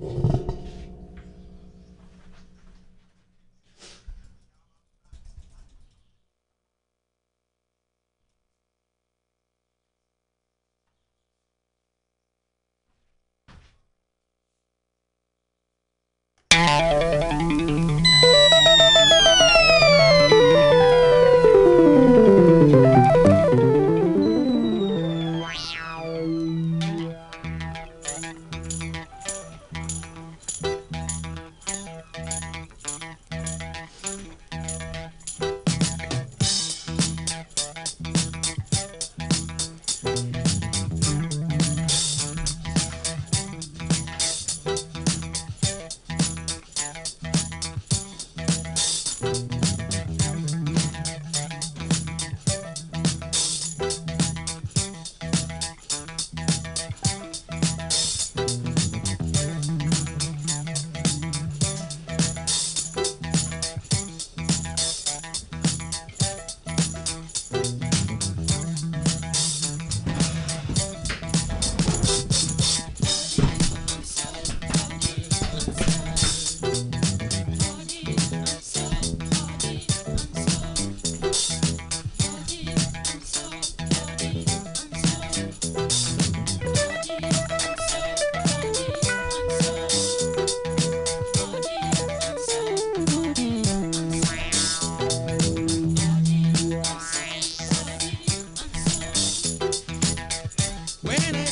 Thank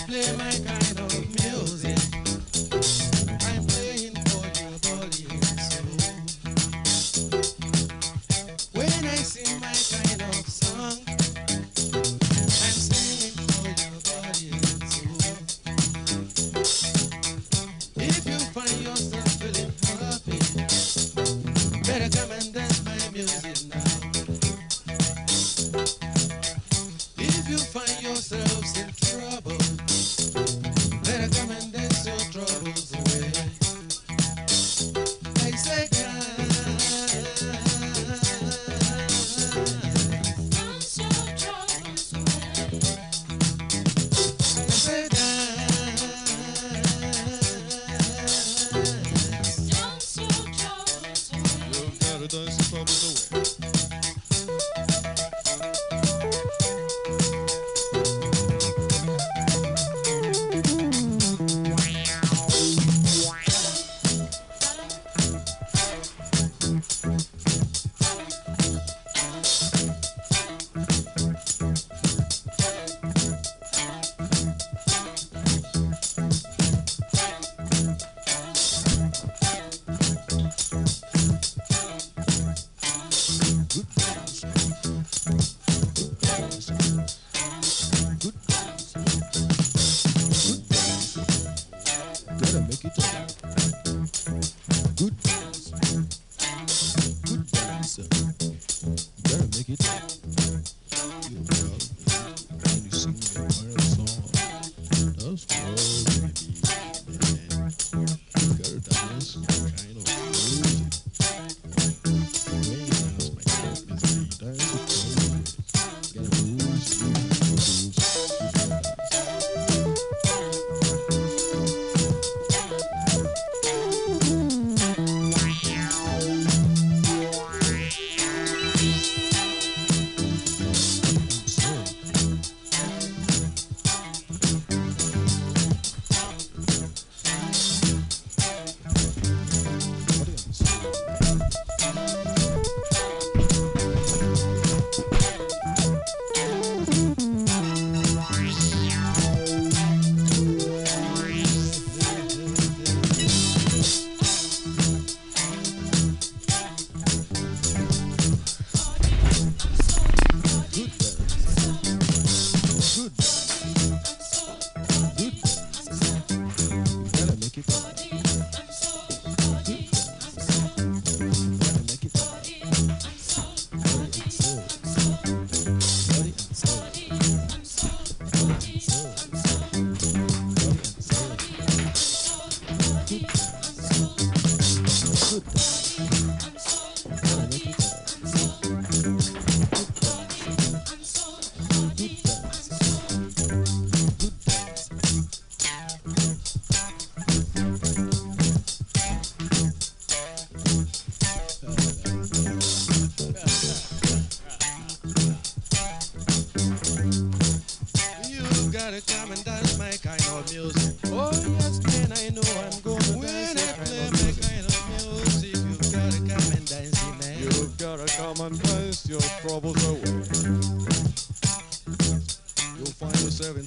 coming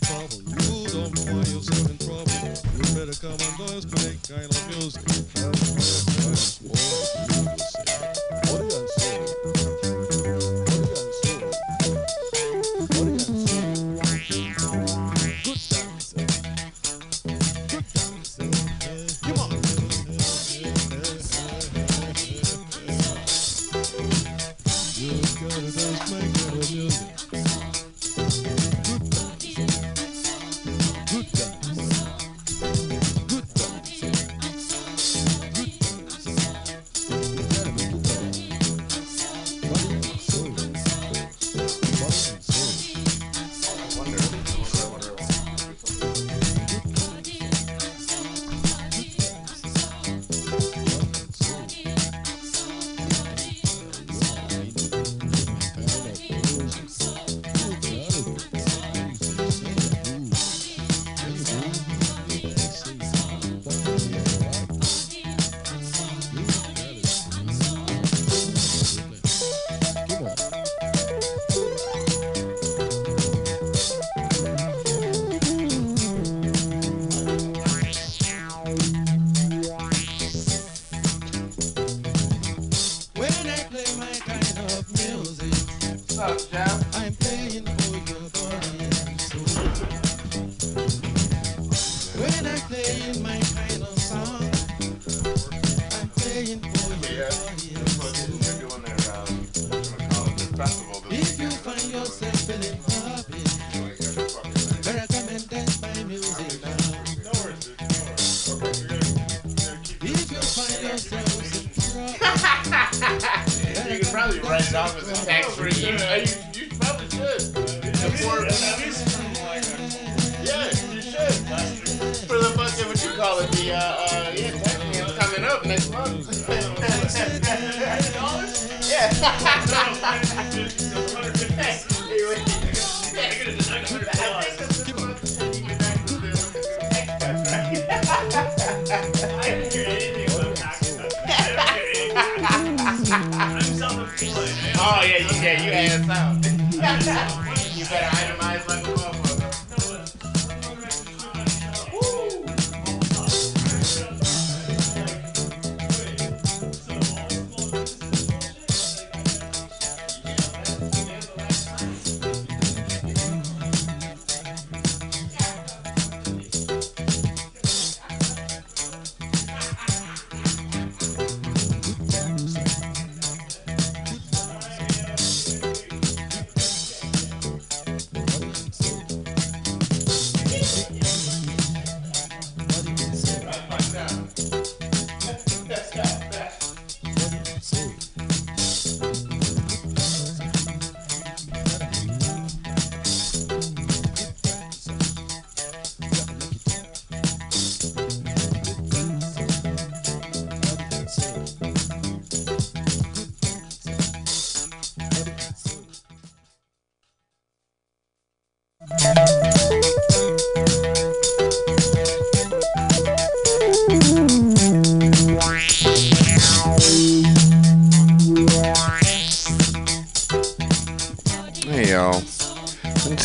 You don't want yourself in trouble. You better come and boys, make kind of music.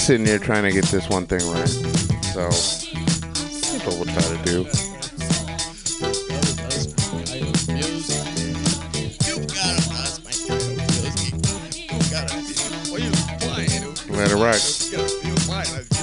sitting here trying to get this one thing right. So people will try to do. Let it rock.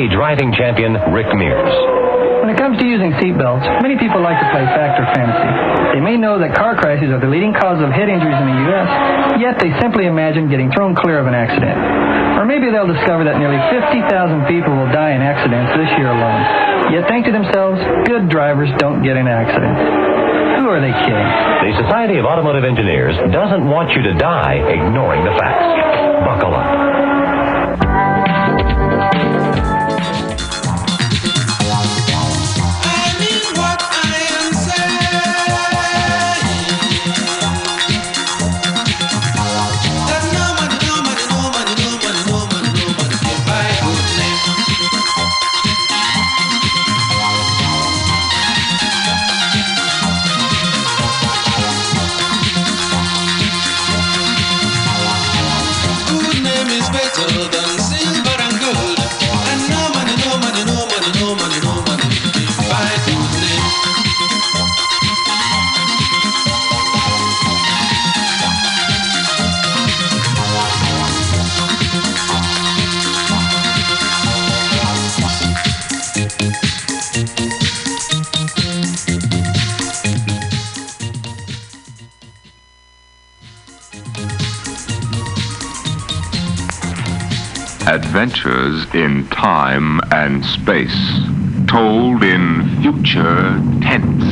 Indy driving champion Rick Mears. When it comes to using seatbelts, many people like to play fact or fantasy. They may know that car crashes are the leading cause of head injuries in the U.S., yet they simply imagine getting thrown clear of an accident. Or maybe they'll discover that nearly 50,000 people will die in accidents this year alone. Yet think to themselves, good drivers don't get in accidents. Who are they kidding? The Society of Automotive Engineers doesn't want you to die ignoring the facts. Buckle up. Adventures in time and space, told in future tense.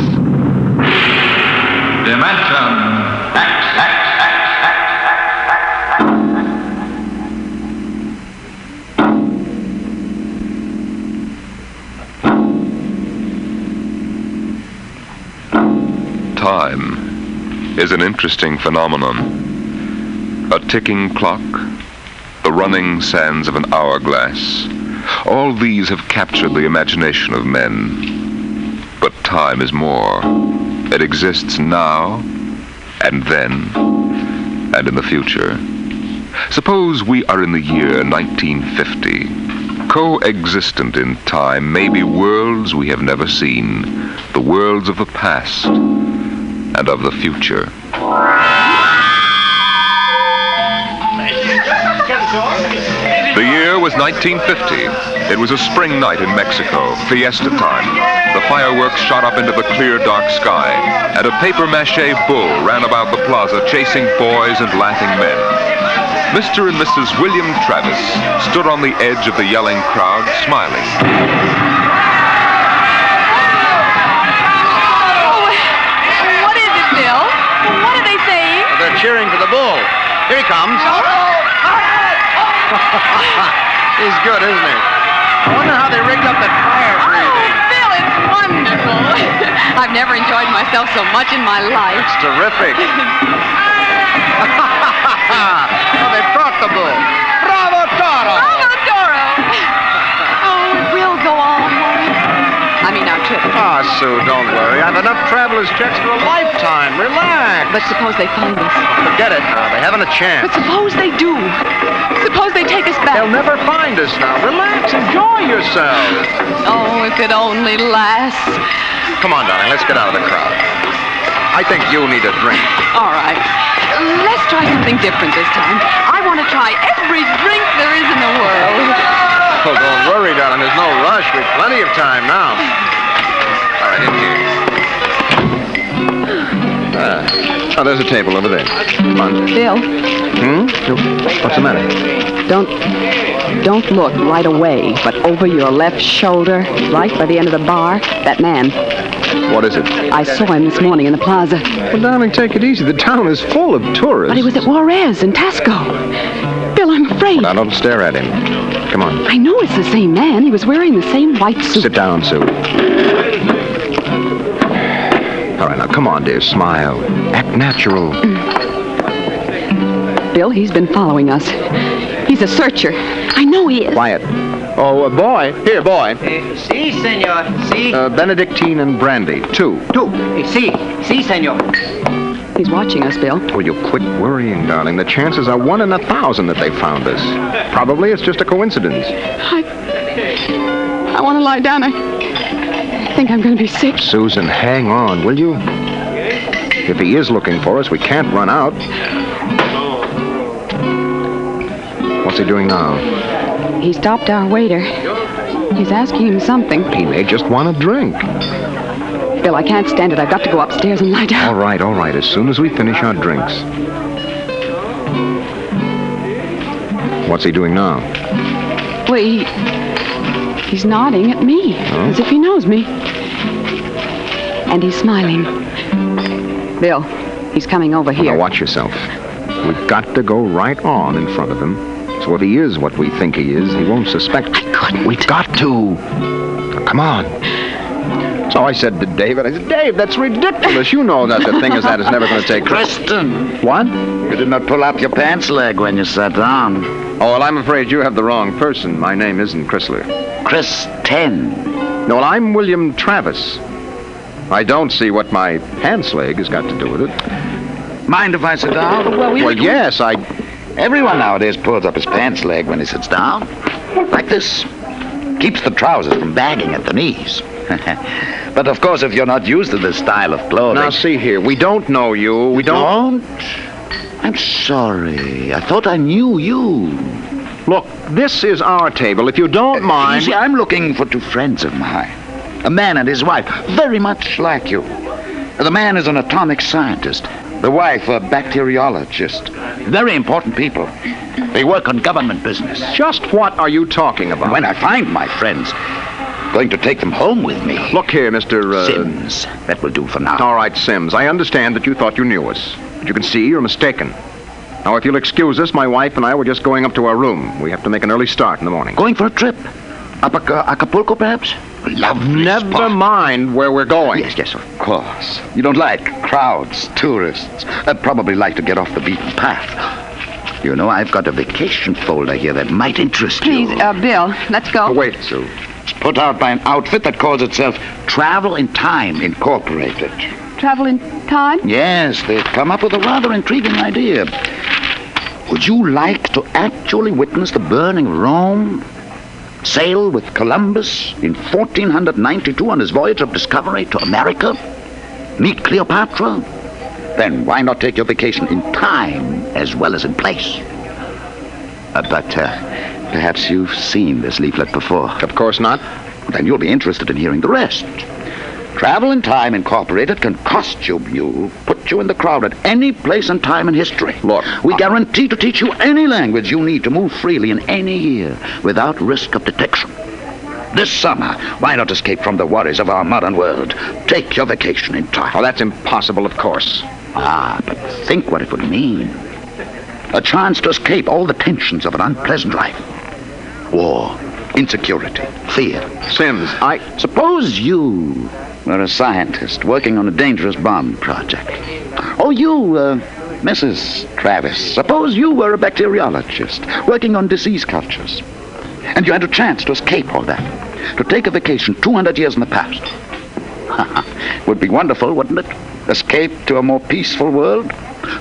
Dimension X, X, X, Time is an interesting phenomenon. A ticking clock, running sands of an hourglass. All these have captured the imagination of men. But time is more. It exists now, and then, and in the future. Suppose we are in the year 1950. Coexistent in time may be worlds we have never seen, the worlds of the past and of the future. The year was 1950. It was a spring night in Mexico, fiesta time. The fireworks shot up into the clear, dark sky, and a paper mache bull ran about the plaza chasing boys and laughing men. Mr. and Mrs. William Travis stood on the edge of the yelling crowd, smiling. What is it, Bill? What are they saying? They're cheering for the bull. Here he comes. Oh. He's good, isn't he? I wonder how they rigged up that fire oh, breathing. Bill, it's wonderful. I've never enjoyed myself so much in my life. It's terrific. oh, they brought the bull. Bravo, Toro! Bravo, Doro. Oh, it will go on, won't it? I mean, trip. Ah, Sue, don't worry. I've enough traveler's checks for a lifetime. Relax. But suppose they find us. Forget it now. They haven't a chance. But suppose they do. Suppose they take us back. They'll never find us now. Relax. Enjoy yourself. Oh, if it only lasts. Come on, darling. Let's get out of the crowd. I think you'll need a drink. All right. Let's try something different this time. I want to try every drink there is in the world. Oh, don't worry, darling. There's no rush. We've plenty of time now. Right, in here. Ah. Oh, there's a table over there. Come on. Bill, Hmm? What's the matter? don't don't look right away, but over your left shoulder, right by the end of the bar, that man. What is it? I saw him this morning in the plaza. Well, darling, take it easy. The town is full of tourists. But he was at Juarez in Taxco. Bill, I'm afraid. Now, don't stare at him. Come on. I know it's the same man. He was wearing the same white suit. Sit down, Sue. All right, now, come on, dear. Smile. Act natural. Bill, he's been following us. He's a searcher. I know he is. Quiet. Oh, uh, boy. Here, boy. Si, senor. Si. Uh, Benedictine and brandy. Two. Two. Si. Si, senor. He's watching us, Bill. Will you quit worrying, darling? The chances are one in a thousand that they found us. Probably it's just a coincidence. I, I want to lie down. I think I'm going to be sick. Susan, hang on, will you? If he is looking for us, we can't run out. What's he doing now? He stopped our waiter. He's asking him something. He may just want a drink. Bill, I can't stand it. I've got to go upstairs and lie down. All right, all right. As soon as we finish our drinks. What's he doing now? Well, he, he's nodding at me, as if he knows me. And he's smiling. Bill, he's coming over Now here. watch yourself. We've got to go right on in front of him. So if he is what we think he is, he won't suspect. I couldn't. We've got to. Now, come on. So I said to David, I said, Dave, that's ridiculous. You know that the thing is that is never going to take Kristen. What? You did not pull up your pants leg when you sat down. Oh, well, I'm afraid you have the wrong person. My name isn't Chrysler. Chris Ten. No, well, I'm William Travis. I don't see what my pants leg has got to do with it. Mind if I sit down? Well, well yes, I... Everyone nowadays pulls up his pants leg when he sits down. Like this. Keeps the trousers from bagging at the knees. but of course, if you're not used to this style of clothing... Now, see here. We don't know you. We don't... I'm sorry. I thought I knew you. Look, this is our table. If you don't uh, mind... You see, I'm looking for two friends of mine. A man and his wife, very much like you. The man is an atomic scientist. The wife, a bacteriologist. Very important people. They work on government business. Just what are you talking about? When I find my friends, going to take them home with me. Look here, Mr. Uh... Sims. That will do for now. All right, Sims. I understand that you thought you knew us. But you can see you're mistaken. Now, if you'll excuse us, my wife and I were just going up to our room. We have to make an early start in the morning. Going for a trip? Up Ac- Acapulco, perhaps? Lovely Never spot. mind where we're going. Yes, yes, of course. You don't like crowds, tourists. I'd probably like to get off the beaten path. You know, I've got a vacation folder here that might interest Please, you. uh, Bill, let's go. Oh, wait, Sue. It's put out by an outfit that calls itself Travel in Time Incorporated. Travel in time? Yes, they've come up with a rather intriguing idea. Would you like to actually witness the burning of Rome? Sail with Columbus in 1492 on his voyage of discovery to America? Meet Cleopatra? Then why not take your vacation in time as well as in place? Uh, but uh, perhaps you've seen this leaflet before. Of course not. Then you'll be interested in hearing the rest. Travel in Time Incorporated can costume you, put you in the crowd at any place and time in history. Look, we guarantee to teach you any language you need to move freely in any year without risk of detection. This summer, why not escape from the worries of our modern world? Take your vacation in time. Oh, that's impossible, of course. Ah, but think what it would mean. A chance to escape all the tensions of an unpleasant life. War, insecurity, fear. Sims, I... Suppose you were a scientist working on a dangerous bomb project. Oh, you, uh, Mrs. Travis. Suppose you were a bacteriologist working on disease cultures. And you had a chance to escape all that. To take a vacation 200 years in the past. Would be wonderful, wouldn't it? Escape to a more peaceful world?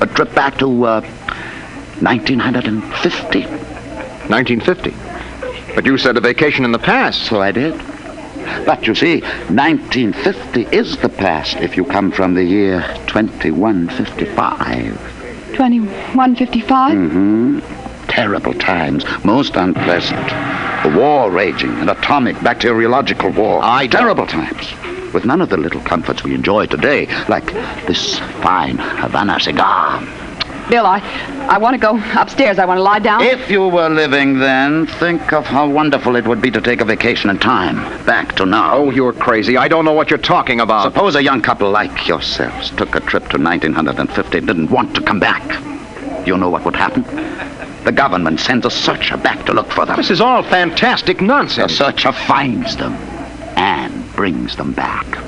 A trip back to, uh, 1950? 1950. But you said a vacation in the past. So I did. But you see, 1950 is the past if you come from the year 2155. 2155? Mm-hmm. Terrible times, most unpleasant. A war raging, an atomic bacteriological war. I Terrible times. With none of the little comforts we enjoy today, like this fine Havana cigar. Bill, I, I want to go upstairs. I want to lie down. If you were living then, think of how wonderful it would be to take a vacation in time. Back to now. Oh, you're crazy. I don't know what you're talking about. Suppose a young couple like yourselves took a trip to 1950 and didn't want to come back. You know what would happen? The government sends a searcher back to look for them. This is all fantastic nonsense. The nonsense. searcher finds them and brings them back.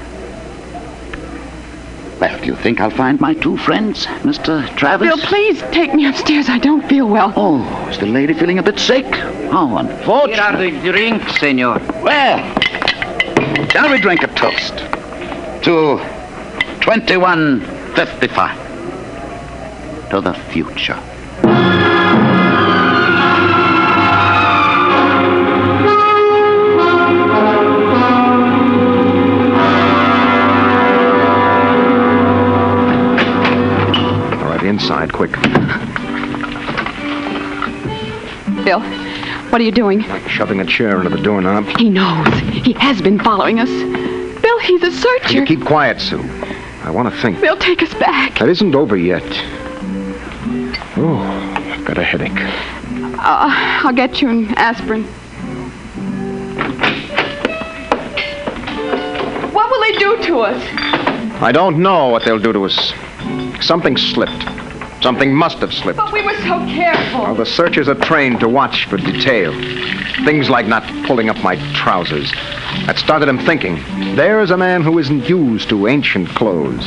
Well, do you think I'll find my two friends, Mr. Travis? Bill, please take me upstairs. I don't feel well. Oh, is the lady feeling a bit sick? How unfortunate. Here are the drinks, senor. Well, shall we drink a toast to 2155? To the future. Quick. Bill, What are you doing? Like Shoving a chair into the doorknob. He knows. He has been following us. Bill, he's a searcher. You keep quiet, Sue. I want to think. They'll take us back. That isn't over yet. Oh, I've got a headache. Uh, I'll get you an aspirin. What will they do to us? I don't know what they'll do to us. Something slipped. Something must have slipped. But we were so careful. Well, the searchers are trained to watch for detail. Things like not pulling up my trousers. That started him thinking. There's a man who isn't used to ancient clothes.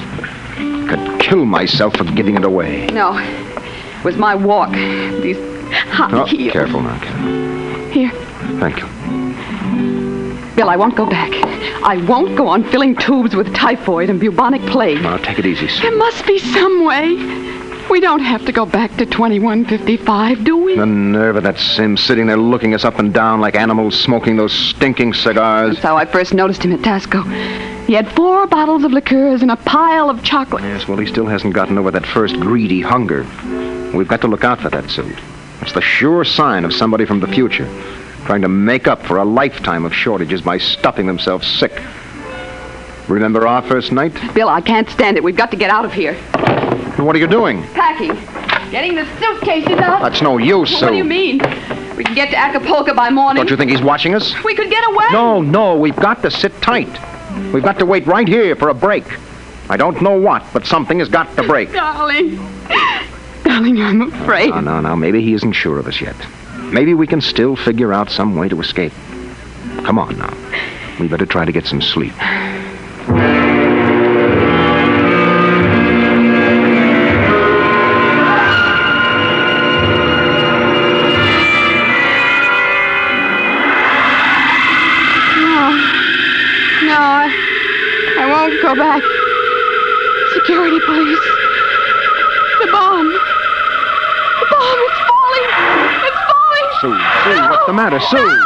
Could kill myself for giving it away. No, it was my walk. These high Oh, heels. careful now, Ken. Here, Thank you. Bill, I won't go back. I won't go on filling tubes with typhoid and bubonic plague. Now, take it easy, Sue. There must be some way. We don't have to go back to 2155, do we? The nerve of that Sim sitting there looking us up and down like animals smoking those stinking cigars. That's how I first noticed him at Taxco. He had four bottles of liqueurs and a pile of chocolate. Yes, well, he still hasn't gotten over that first greedy hunger. We've got to look out for that suit. It's the sure sign of somebody from the future, trying to make up for a lifetime of shortages by stuffing themselves sick. Remember our first night? Bill, I can't stand it. We've got to get out of here. What are you doing? Packing. Getting the suitcases out. That's no use, Sue. What do you mean? We can get to Acapulco by morning. Don't you think he's watching us? We could get away. No, no, we've got to sit tight. We've got to wait right here for a break. I don't know what, but something has got to break. Darling. Darling, I'm afraid. No, no, no. Maybe he isn't sure of us yet. Maybe we can still figure out some way to escape. Come on now. We better try to get some sleep. Security police. The bomb. The bomb is falling. It's falling. Sue, Sue, what's the matter? Sue!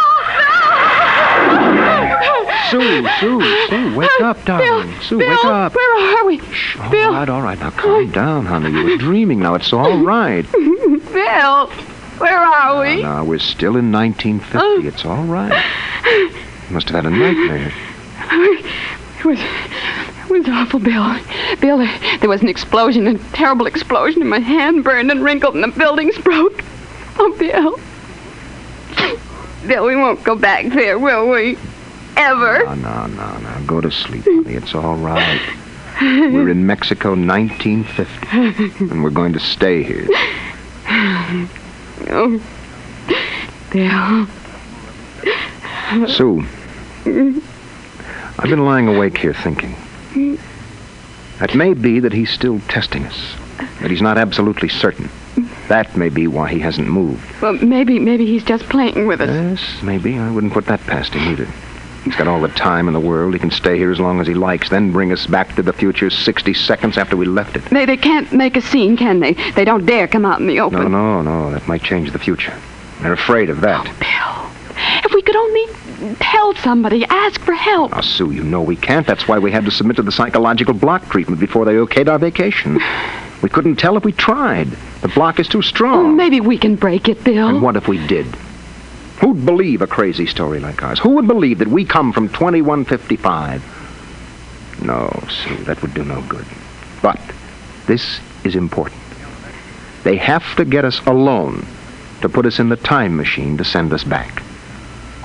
Sue, Sue, Sue, wake up, darling. Sue, Bill, wake up. Where are we? All Bill. right, all right. Now calm oh. down, honey. You were dreaming. Now it's all right. Bill, where are we? Now we're still in 1950. It's all right. You must have had a nightmare. It was, it was awful, Bill. Bill, there, there was an explosion, a terrible explosion, and my hand burned and wrinkled, and the buildings broke. Oh, Bill. Bill, we won't go back there, will we? Ever? No, no, no, no. Go to sleep, honey. It's all right. We're in Mexico 1950, and we're going to stay here. Oh, Bill. Sue, I've been lying awake here thinking. Hmm? It may be that he's still testing us, that he's not absolutely certain. That may be why he hasn't moved. Well, maybe, maybe he's just playing with us. Yes, maybe. I wouldn't put that past him either. He's got all the time in the world. He can stay here as long as he likes, then bring us back to the future 60 seconds after we left it. They, they can't make a scene, can they? They don't dare come out in the open. No, no, no. That might change the future. They're afraid of that. Oh, if we could only tell somebody, ask for help. Now, Sue, you know we can't. That's why we had to submit to the psychological block treatment before they okayed our vacation. We couldn't tell if we tried. The block is too Oh, strong. maybe we can break it, Bill. And what if we did? Who'd believe a crazy story like ours? Who would believe that we come from 2155? No, Sue, that would do no good. But this is important. They have to get us alone to put us in the time machine to send us back.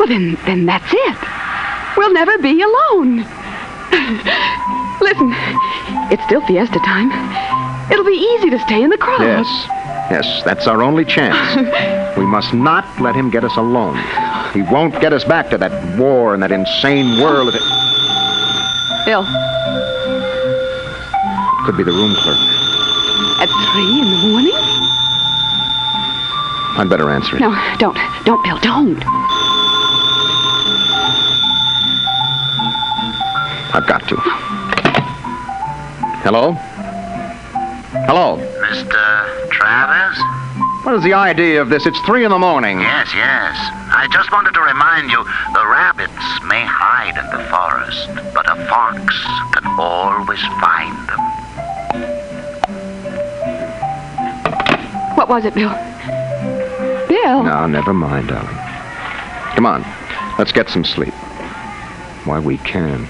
Well, then, then that's it. We'll never be alone. Listen, it's still fiesta time. It'll be easy to stay in the crowd. Yes, yes, that's our only chance. we must not let him get us alone. He won't get us back to that war and that insane world. If it Bill, could be the room clerk. at three in the morning? I'd better answer it. No, don't. Don't, Bill, don't. I've got to. Hello? Hello? Mr. Travis? What is the idea of this? It's three in the morning. Yes, yes. I just wanted to remind you the rabbits may hide in the forest, but a fox can always find them. What was it, Bill? Bill? No, never mind, darling. Come on. Let's get some sleep. Why, we can.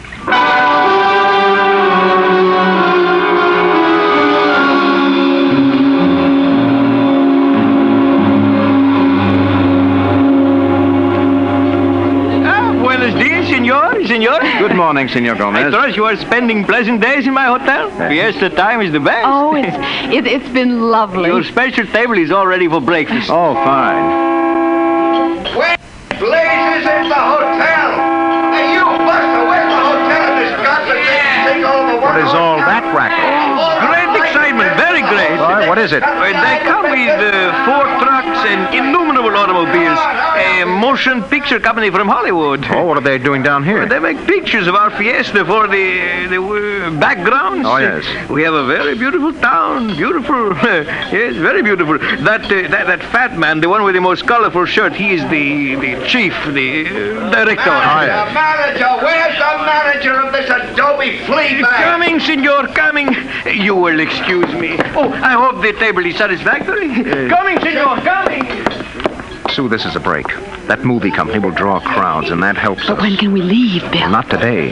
Ah, buenos dias, senor, senor. Good morning, Senor Gomez. I trust you are spending pleasant days in my hotel. Fiesta time is the best. Oh, it's it, it's been lovely. Your special table is all ready for breakfast. Oh, fine. Blazes in the hotel! What is all that racket? Why, what is it? Uh, They come with uh, four trucks and innumerable automobiles. A motion picture company from Hollywood. Oh, what are they doing down here? They make pictures of our fiesta for the, the uh, backgrounds. Oh, yes. We have a very beautiful town. Beautiful. yes, very beautiful. That, uh, that that fat man, the one with the most colorful shirt, he is the, the chief, the uh, director. The manager, where's the manager of this Adobe flea bag? Coming, senor, coming. You will excuse me. Oh, I hope the table is satisfactory. coming, senor, coming. Sue, this is a break. That movie company will draw crowds, and that helps But us. when can we leave, Bill? Not today.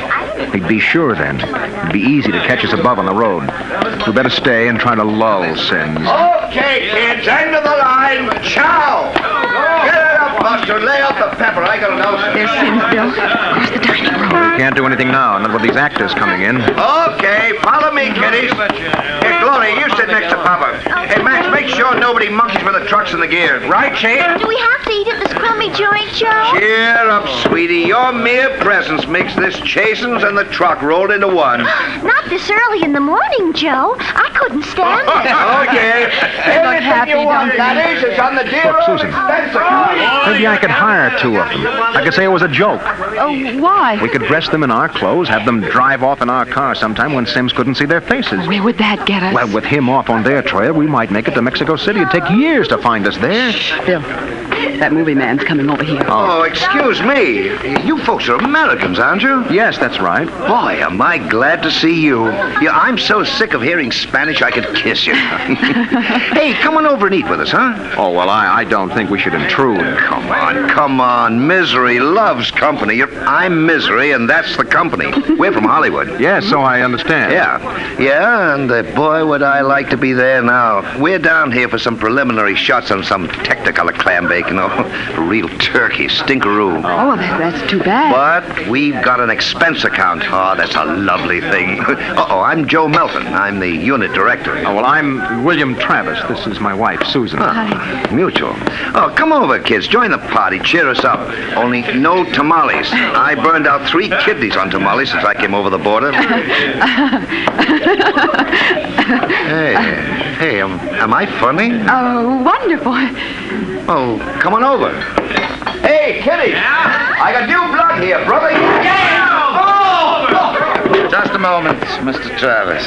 He'd be sure then. It'd be easy to catch us above on the road. We better stay and try to lull Sims. Okay, kids, end of the line. Ciao! Get it up, Buster. Lay out the pepper. I gotta know. There's Sims, Bill. Across the dining room. We can't do anything now, not with these actors coming in. Okay, follow me, kiddies. Hey, Glory, you sit next to Papa. Hey, Max, make sure nobody monkeys with the trucks and the gears. Right, Shane? Do we have to eat at this crummy joint, Joe? Cheer up, sweetie. Your mere presence makes this Chasen's and the truck rolled into one. Not this early in the morning, Joe. I couldn't stand it. okay. Everything happy, you want, don't they? laddies, on the dear Look, Susan. Maybe I could hire two of them. I could say it was a joke. Oh, why? We could dress them in our clothes, have them drive off in our car sometime when Sims couldn't see their faces. Where would that get us? Well, with him off on their trail, we might make it to Mexico City. It'd take years to find us there. Shh, Bill, that movie man's coming over here. Oh, excuse me. You folks are Americans, aren't you? Yes, that's right. Boy, am I glad to see you. Yeah, I'm so sick of hearing Spanish I could kiss you. hey, come on over and eat with us, huh? Oh, well, I, I don't think we should intrude. Come on, come on. Misery loves company. You're- I'm Misery, and that's the company. We're from Hollywood. Yes, so I understand. Yeah, yeah, and uh, boy, would I like to be there now. We're down here for some preliminary shots on some Technicolor clam bake, you know, real turkey, stinkeroo. Oh, that, that's too bad. But we've got an expense account. Oh, that's a lovely thing. Uh-oh, I'm Joe Melton. I'm the unit director. Oh, well, I'm William Travis. This is my wife, Susan. Ah, mutual. Oh, come over, kids. Join the party. Cheer us up. Only no tamales. I burned out three kidneys on tamales since I came over the border. Hey, hey, am, am I funny? Oh, wonderful. Oh, come on over. Hey, Kitty. I got new blood here, brother. Just a moment, Mr. Travis.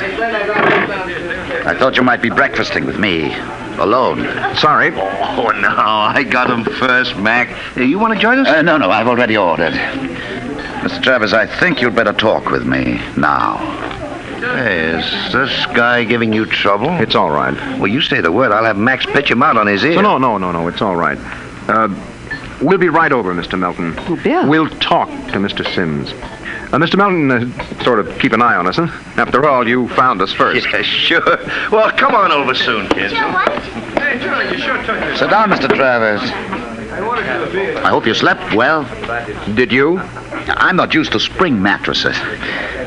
I thought you might be breakfasting with me. Alone. Sorry. Oh, no, I got him first, Mac. You want to join us? Uh, no, no, I've already ordered. Mr. Travis, I think you'd better talk with me now. Hey, is this guy giving you trouble? It's all right. Well, you say the word. I'll have Max pitch him out on his ear. No, no, no, no, no. It's all right. Uh, we'll be right over, Mr. Melton. Oh, Bill. We'll talk to Mr. Sims. Uh, Mr. Melton, uh, sort of keep an eye on us, huh? After all, you found us first. Yeah, sure. Well, come on over soon, kids. Hey, Charlie, you sure took this. Sit down, Mr. Travis. I hope you slept well. Did you? I'm not used to spring mattresses.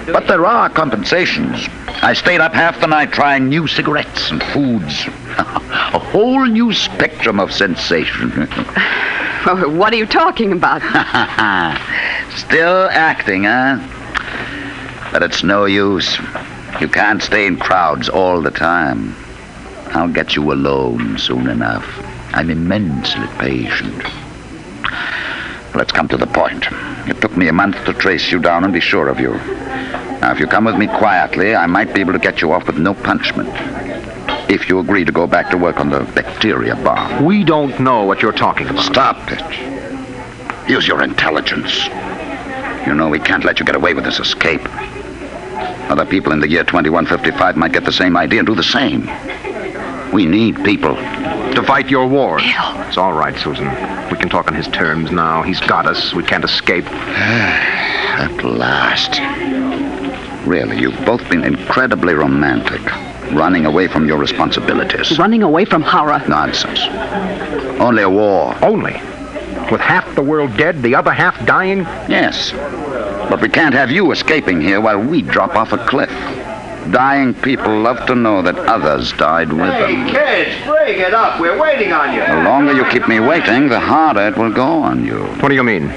But there are compensations. I stayed up half the night trying new cigarettes and foods. A whole new spectrum of sensation. What are you talking about? Still acting, huh? But it's no use. You can't stay in crowds all the time. I'll get you alone soon enough. I'm immensely patient. Let's come to the point. It took me a month to trace you down and be sure of you. Now, if you come with me quietly, I might be able to get you off with no punishment. If you agree to go back to work on the bacteria bomb. We don't know what you're talking about. Stop it. Use your intelligence. You know we can't let you get away with this escape. Other people in the year 2155 might get the same idea and do the same. We need people. To fight your war. It's all right, Susan. We can talk on his terms now. He's got us. We can't escape. Ah, at last. Really, you've both been incredibly romantic. Running away from your responsibilities. Running away from horror. Nonsense. Only a war. Only? With half the world dead, the other half dying? Yes. But we can't have you escaping here while we drop off a cliff. Dying people love to know that others died with them. Hey, kids, break it up. We're waiting on you. The longer you keep me waiting, the harder it will go on you. What do you mean?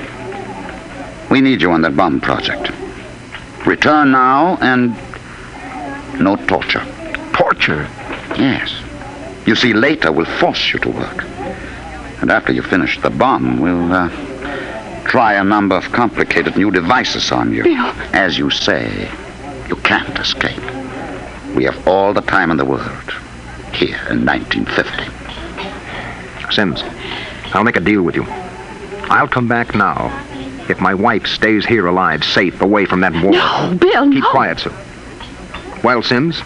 We need you on that bomb project. Return now and no torture. Torture? Yes. You see, later we'll force you to work. And after you finish the bomb, we'll uh, try a number of complicated new devices on you. Bill. As you say, you can't escape. We have all the time in the world here in 1950. Sims, I'll make a deal with you. I'll come back now if my wife stays here alive, safe, away from that war. No, Bill, Keep no. quiet, sir. Well, Sims,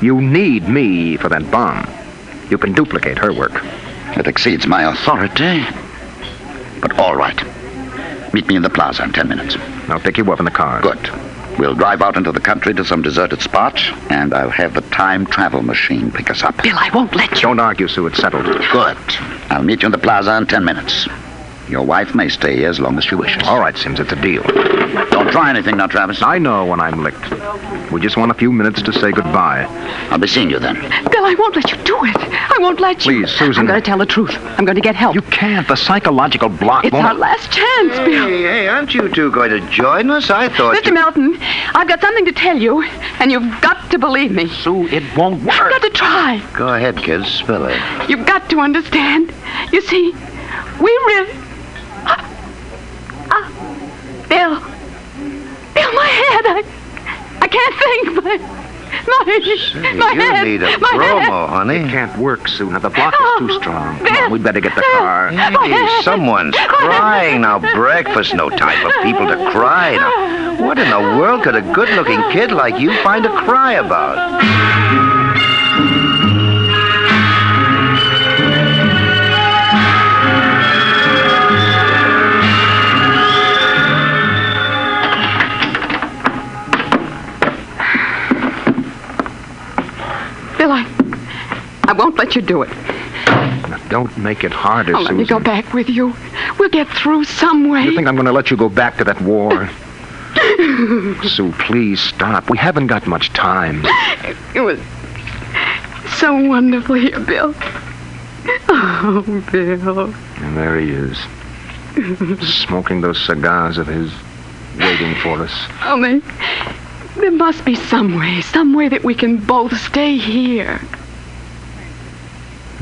you need me for that bomb. You can duplicate her work. It exceeds my authority. But all right. Meet me in the plaza in ten minutes. I'll pick you up in the car. Good. We'll drive out into the country to some deserted spot, and I'll have the time travel machine pick us up. Bill, I won't let you. Don't argue, Sue. It's settled. Good. I'll meet you in the plaza in ten minutes. Your wife may stay here as long as she wishes. All right, Sims, it's a deal. Don't try anything now, Travis. I know when I'm licked. We just want a few minutes to say goodbye. I'll be seeing you then. Bill, I won't let you do it. I won't let you. Please, Susan. I'm going to tell the truth. I'm going to get help. You can't. The psychological block It's won't... our last chance, Bill. Hey, hey, aren't you two going to join us? I thought. Mr. you- Melton, I've got something to tell you, and you've got to believe me. Sue, it won't work. You've got to try. Go ahead, kids. Spill it. You've got to understand. You see, we really. Ah, ah, Bill. Bill, my head. I, I can't think. My, my, my you head. need a my bromo, It honey. can't work, Sue. Now, the block is too strong. Come on, we'd better get the car. Hey, someone's crying now. Breakfast, no time for people to cry. Now, what in the world could a good-looking kid like you find to cry about? I won't let you do it. Now, don't make it harder, I'll let me go back with you. We'll get through some way. You think I'm going to let you go back to that war? Sue, please stop. We haven't got much time. It was so wonderful here, Bill. Oh, Bill. And there he is, smoking those cigars of his, waiting for us. Oh, there, there must be some way, some way that we can both stay here.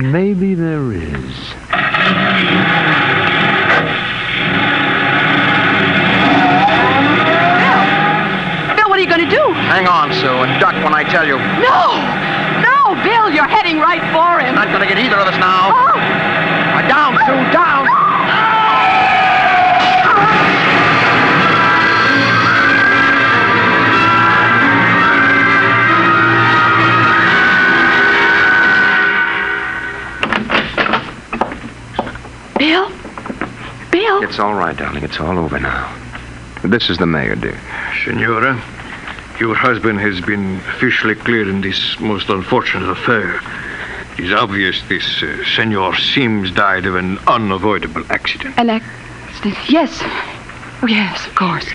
Maybe there is. Bill, what are you going to do? Hang on, Sue, and duck when I tell you. No! No, Bill, you're heading right for him. I'm Not going to get either of us now. Oh! Down, Sue, down! Bill? It's all right, darling. It's all over now. This is the mayor, dear. Senora, your husband has been officially cleared in this most unfortunate affair. It is obvious this uh, Senor Sims died of an unavoidable accident. An accident. Yes. Oh, yes, of course.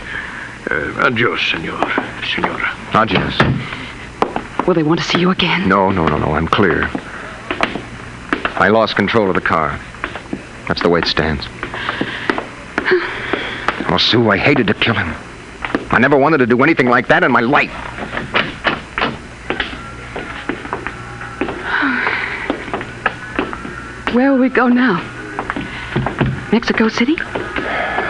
Uh, adios, Senor. Senora. Adios. Will they want to see you again? No, no, no, no. I'm clear. I lost control of the car. That's the way it stands. Oh, Sue, I hated to kill him. I never wanted to do anything like that in my life. Where will we go now? Mexico City?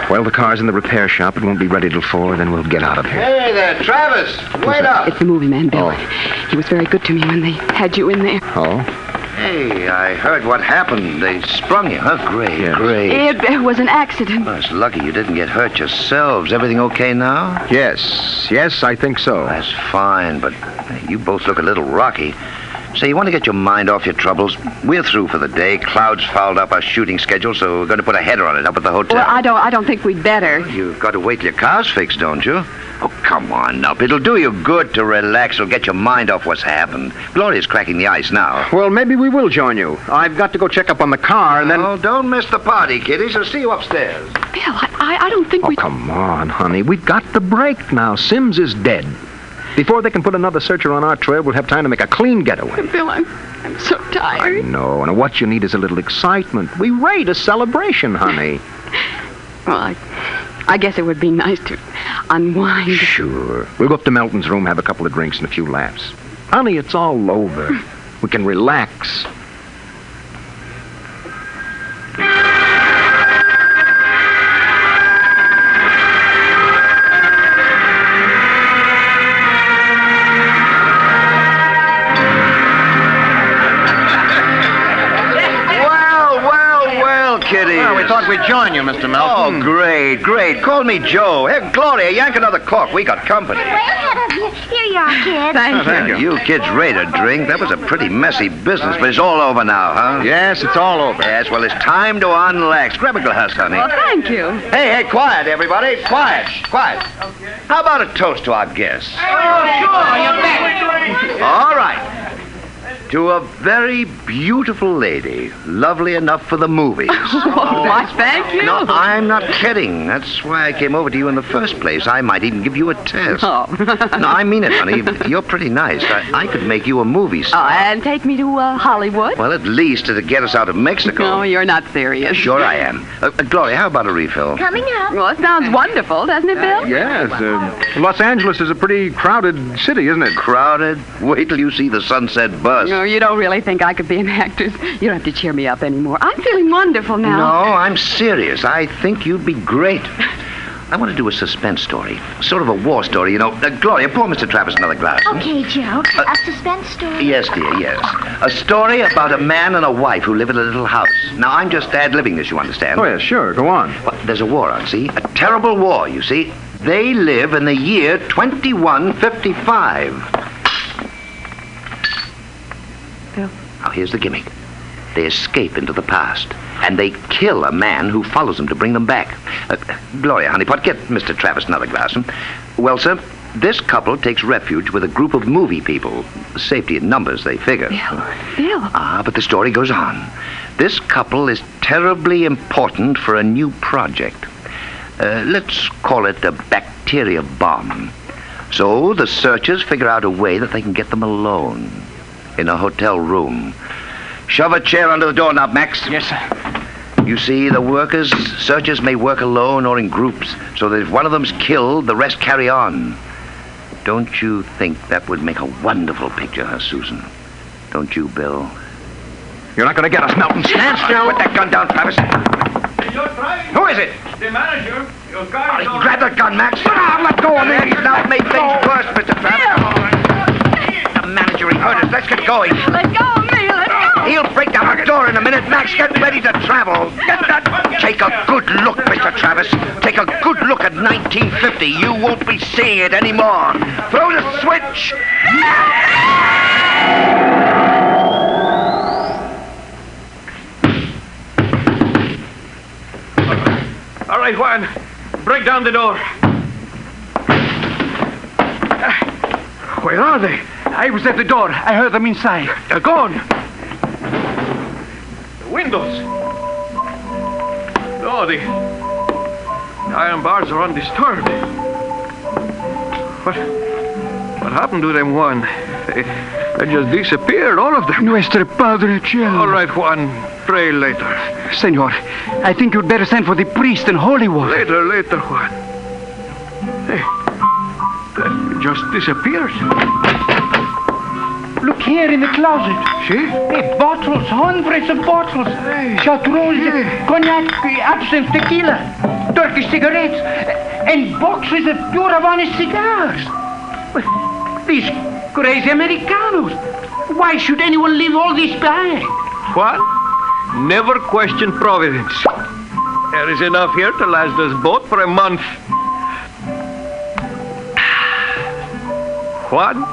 Well, the car's in the repair shop. It won't be ready till four. Then we'll get out of here. Hey there, Travis. Wait up. It's the movie man, Bill. Oh. He was very good to me when they had you in there. Oh? Hey, I heard what happened. They sprung you, huh? Great, great. It, it was an accident. Well, it's lucky you didn't get hurt yourselves. Everything okay now? Yes, yes, I think so. That's fine, but you both look a little rocky. Say, you want to get your mind off your troubles? We're through for the day. Cloud's fouled up our shooting schedule, so we're going to put a header on it up at the hotel. Well, I don't. I don't think we'd better. You've got to wait till your car's fixed, don't you? Oh, come on up. It'll do you good to relax. It'll get your mind off what's happened. Gloria's cracking the ice now. Well, maybe we will join you. I've got to go check up on the car and then. Oh, don't miss the party, kiddies. I'll see you upstairs. Bill, I, I, I don't think Oh, we. come on, honey. We've got the break now. Sims is dead. Before they can put another searcher on our trail, we'll have time to make a clean getaway. Bill, I'm, I'm so tired. No, and what you need is a little excitement. We rate a celebration, honey. Well, I, I guess it would be nice to unwind. Sure. We'll go up to Melton's room, have a couple of drinks and a few laughs. Honey, it's all over. We can relax. Well, we thought we'd join you, Mr. Melton. Oh, hmm. great, great. Call me Joe. Hey, Gloria, yank another cork. We got company. Way ahead of you. Here you are, kids. Oh, thank you. You kids ready to drink? That was a pretty messy business, but it's all over now, huh? Yes, it's all over. Yes, well, it's time to unlax. Grab a glass, honey. Well, thank you. Hey, hey, quiet, everybody. Quiet, quiet. How about a toast to our guests? Oh, sure, you bet. All right. To a very beautiful lady, lovely enough for the movies. Oh, why, thank you. No, I'm not kidding. That's why I came over to you in the first place. I might even give you a test. Oh. no, I mean it, honey. You're pretty nice. I, I could make you a movie star. Oh, and take me to uh, Hollywood? Well, at least to get us out of Mexico. No, you're not serious. Sure I am. Uh, uh, Gloria, how about a refill? Coming up. Well, it sounds wonderful, doesn't it, Bill? Yes. Uh, Los Angeles is a pretty crowded city, isn't it? Crowded? Wait till you see the sunset bus. No, you don't really think I could be an actress. You don't have to cheer me up anymore. I'm feeling wonderful now. No, I'm serious. I think you'd be great. I want to do a suspense story, sort of a war story, you know. Uh, Gloria, pour Mr. Travis another glass. Okay, Joe. A suspense story. Yes, dear, yes. A story about a man and a wife who live in a little house. Now, I'm just ad-libbing this, you understand? Oh, yeah, sure. Go on. Well, there's a war on, see? A terrible war, you see. They live in the year 2155. Bill. Now, here's the gimmick. They escape into the past, and they kill a man who follows them to bring them back. Uh, Gloria, honeypot, get Mr. Travis another glass. hmm? Well, sir, this couple takes refuge with a group of movie people. Safety in numbers, they figure. Bill. Ah, but the story goes on. This couple is terribly important for a new project. Uh, let's call it a bacteria bomb. So the searchers figure out a way that they can get them alone in a hotel room. Shove a chair under the doorknob, Max. Yes, sir. You see, the workers, searchers may work alone or in groups, so that if one of them's killed, the rest carry on. Don't you think that would make a wonderful picture, huh, Susan? Don't you, Bill? You're not going to get us, Melton. Stand still. Put that gun down, Travis. Who is it? The manager. Your car Oh, grab that gun, Max. Sit down. Let go of me. He's now made things worse, Mr. Travis. The manager, he heard us. Let's get going. Let go of me. Let go. He'll break down the door in a minute. Max, get ready to travel. Get that. Take a good look, Mr. Travis. Take a good look at 1950. You won't be seeing it anymore. Throw the switch. All right, Juan. Break down the door. Uh, where are they? I was at the door. I heard them inside. Uh, They're gone. The windows. No, the, the iron bars are undisturbed. What? What happened to them, Juan? They, they just disappeared, all of them. Nuestro Padre Cielo. All right, Juan. Pray later. Senor, I think you'd better send for the priest in holy water. Later, later, Juan. Hey, that just disappeared. Look here in the closet. See? Hey, bottles, hundreds of bottles. Chartreuse, cognac, absinthe, tequila, Turkish cigarettes, and boxes of pure Havana cigars. These crazy Americanos. Why should anyone leave all this behind? What? never question providence. There is enough here to last us both for a month. Juan,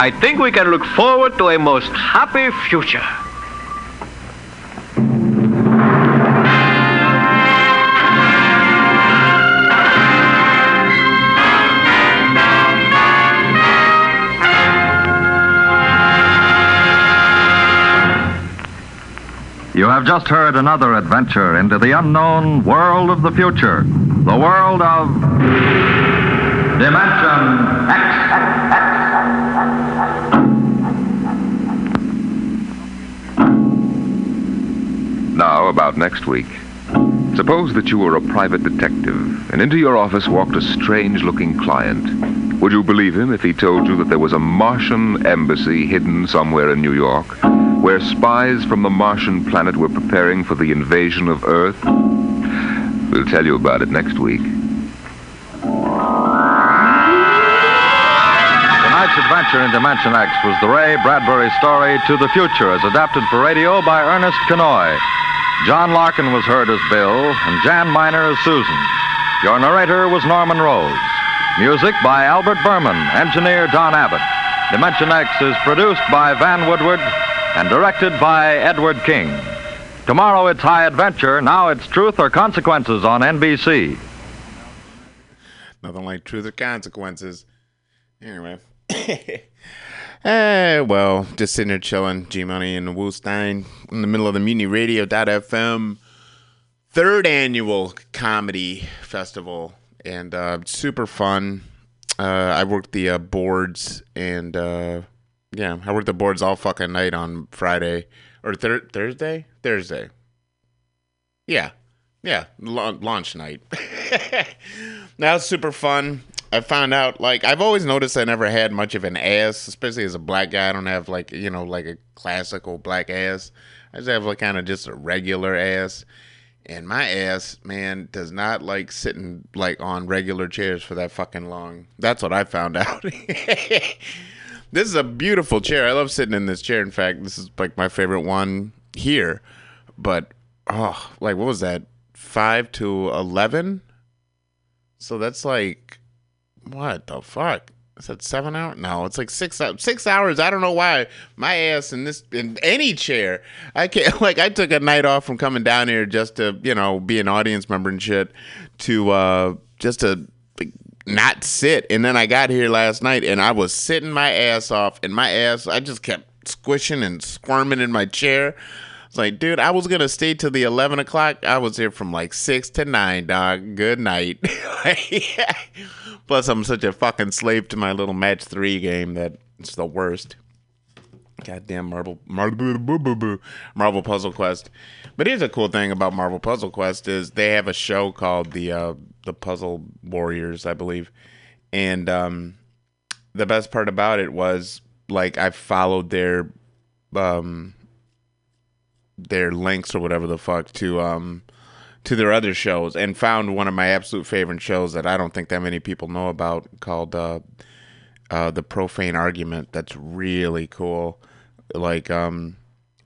I think we can look forward to a most happy future. You have just heard another adventure into the unknown world of the future, the world of Dimension Now, about next week. Suppose that you were a private detective, and into your office walked a strange looking client. Would you believe him if he told you that there was a Martian embassy hidden somewhere in New York, where spies from the Martian planet were preparing for the invasion of Earth? We'll tell you about it next week. Tonight's adventure in Dimension X was the Ray Bradbury story To the Future, as adapted for radio by Ernest Kinoy. John Larkin was heard as Bill, and Jan Miner as Susan. Your narrator was Norman Rose. Music by Albert Berman, engineer Don Abbott. Dimension X is produced by Van Woodward and directed by Edward King. Tomorrow it's High Adventure, now it's Truth or Consequences on NBC. Nothing like truth or consequences. Anyway. Eh, well, just sitting there chilling. G Money and Woostein in the middle of the Mutiny Radio FM third annual comedy festival. And uh, super fun. Uh, I worked the uh, boards and uh, yeah, I worked the boards all fucking night on Friday or thir- Thursday? Thursday. Yeah. Yeah. La- launch night. that was super fun. I found out like I've always noticed I never had much of an ass, especially as a black guy. I don't have like you know like a classical black ass. I just have like kind of just a regular ass. And my ass, man, does not like sitting like on regular chairs for that fucking long. That's what I found out. this is a beautiful chair. I love sitting in this chair. In fact, this is like my favorite one here. But oh, like what was that? Five to eleven. So that's like what the fuck? Is that seven hours? No, it's like six six hours. I don't know why my ass in this in any chair. I can't like I took a night off from coming down here just to you know be an audience member and shit to uh just to not sit. And then I got here last night and I was sitting my ass off and my ass I just kept squishing and squirming in my chair. It's like, dude, I was gonna stay till the eleven o'clock. I was here from like six to nine, dog. Good night. Plus, I'm such a fucking slave to my little match three game that it's the worst. Goddamn Marvel, Marvel, Marvel Puzzle Quest. But here's a cool thing about Marvel Puzzle Quest is they have a show called the uh, the Puzzle Warriors, I believe, and um, the best part about it was like I followed their um their links or whatever the fuck to um to their other shows and found one of my absolute favorite shows that I don't think that many people know about called uh uh the profane argument that's really cool. Like um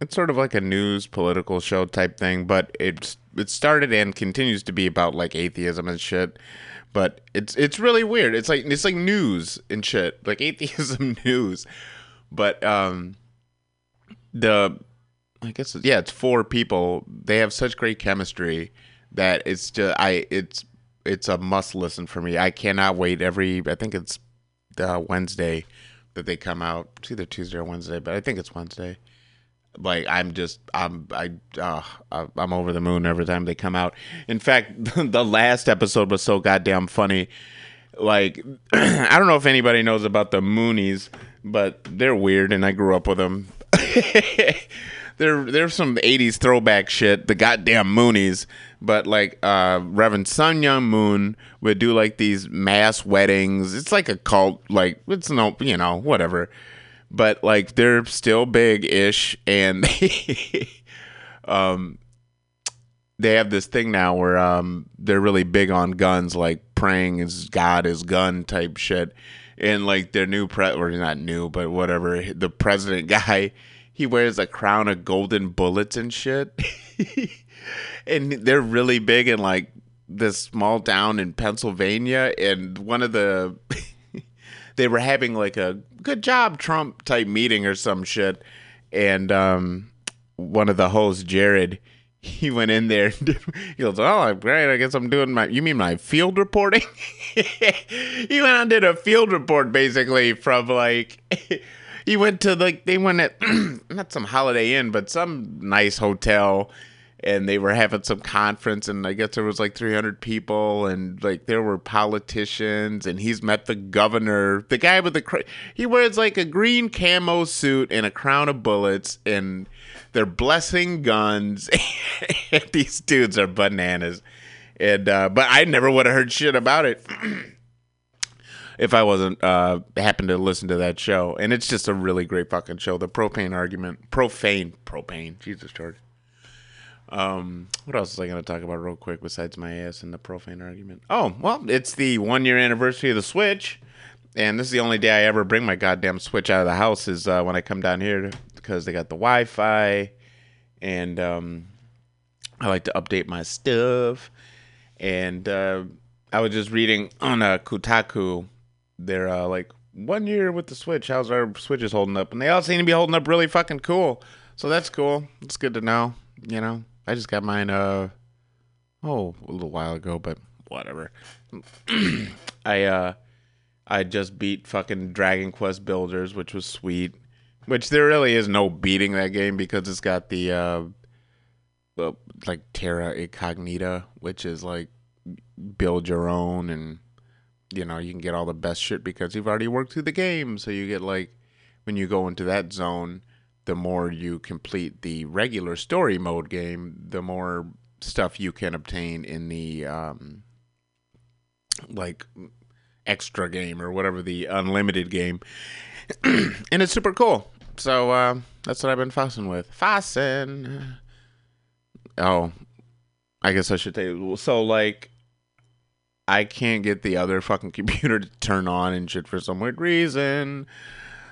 it's sort of like a news political show type thing but it's it started and continues to be about like atheism and shit. But it's it's really weird. It's like it's like news and shit. Like atheism news. But um the I guess yeah, it's four people. They have such great chemistry that it's just I it's it's a must listen for me. I cannot wait every I think it's Wednesday that they come out. It's either Tuesday or Wednesday, but I think it's Wednesday. Like I'm just I'm I uh, I'm over the moon every time they come out. In fact, the last episode was so goddamn funny. Like I don't know if anybody knows about the Moonies, but they're weird, and I grew up with them. there there's some 80s throwback shit the goddamn moonies but like uh reverend Sun Myung Moon would do like these mass weddings. It's like a cult like it's no you know whatever. But like they're still big ish and um they have this thing now where um they're really big on guns like praying is god is gun type shit. And like their new pre or not new but whatever the president guy he wears a crown of golden bullets and shit. and they're really big in like this small town in Pennsylvania. And one of the they were having like a good job Trump type meeting or some shit, and um, one of the hosts, Jared, he went in there. And he goes, "Oh, great! I guess I'm doing my. You mean my field reporting?" he went and did a field report basically from like. He went to like they went at not some Holiday Inn, but some nice hotel, and they were having some conference, and I guess there was like 300 people, and like there were politicians, and he's met the governor, the guy with the he wears like a green camo suit and a crown of bullets, and they're blessing guns. these dudes are bananas, and uh, but I never would have heard shit about it. if I wasn't uh happened to listen to that show. And it's just a really great fucking show. The propane argument. Profane. Propane. Jesus George. Um, what else was I going to talk about real quick besides my ass and the profane argument? Oh, well, it's the one year anniversary of the Switch. And this is the only day I ever bring my goddamn Switch out of the house is uh, when I come down here because they got the Wi Fi. And um, I like to update my stuff. And uh, I was just reading on uh, Kotaku they're uh, like one year with the Switch. How's our Switches holding up? And they all seem to be holding up really fucking cool. So that's cool. It's good to know. You know, I just got mine uh oh a little while ago, but whatever. I uh I just beat fucking Dragon Quest Builders, which was sweet. Which there really is no beating that game because it's got the uh like Terra Incognita, which is like build your own and you know, you can get all the best shit because you've already worked through the game. So you get like when you go into that zone, the more you complete the regular story mode game, the more stuff you can obtain in the um like extra game or whatever the unlimited game. and it's super cool. So uh, that's what I've been fussing with. Fussing. Oh, I guess I should you. So like I can't get the other fucking computer to turn on and shit for some weird reason.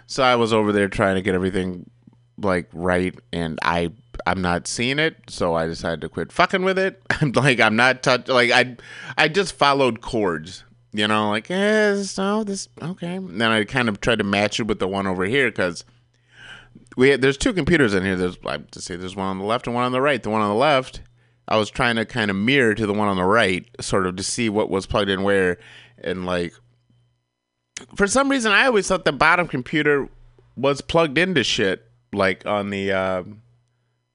So I was over there trying to get everything like right and I I'm not seeing it, so I decided to quit fucking with it. I'm like I'm not touch like I I just followed chords, you know, like eh, so this okay. And then I kind of tried to match it with the one over here cuz we there's two computers in here. There's I to say there's one on the left and one on the right. The one on the left I was trying to kind of mirror to the one on the right, sort of to see what was plugged in where. And like, for some reason, I always thought the bottom computer was plugged into shit, like on the uh,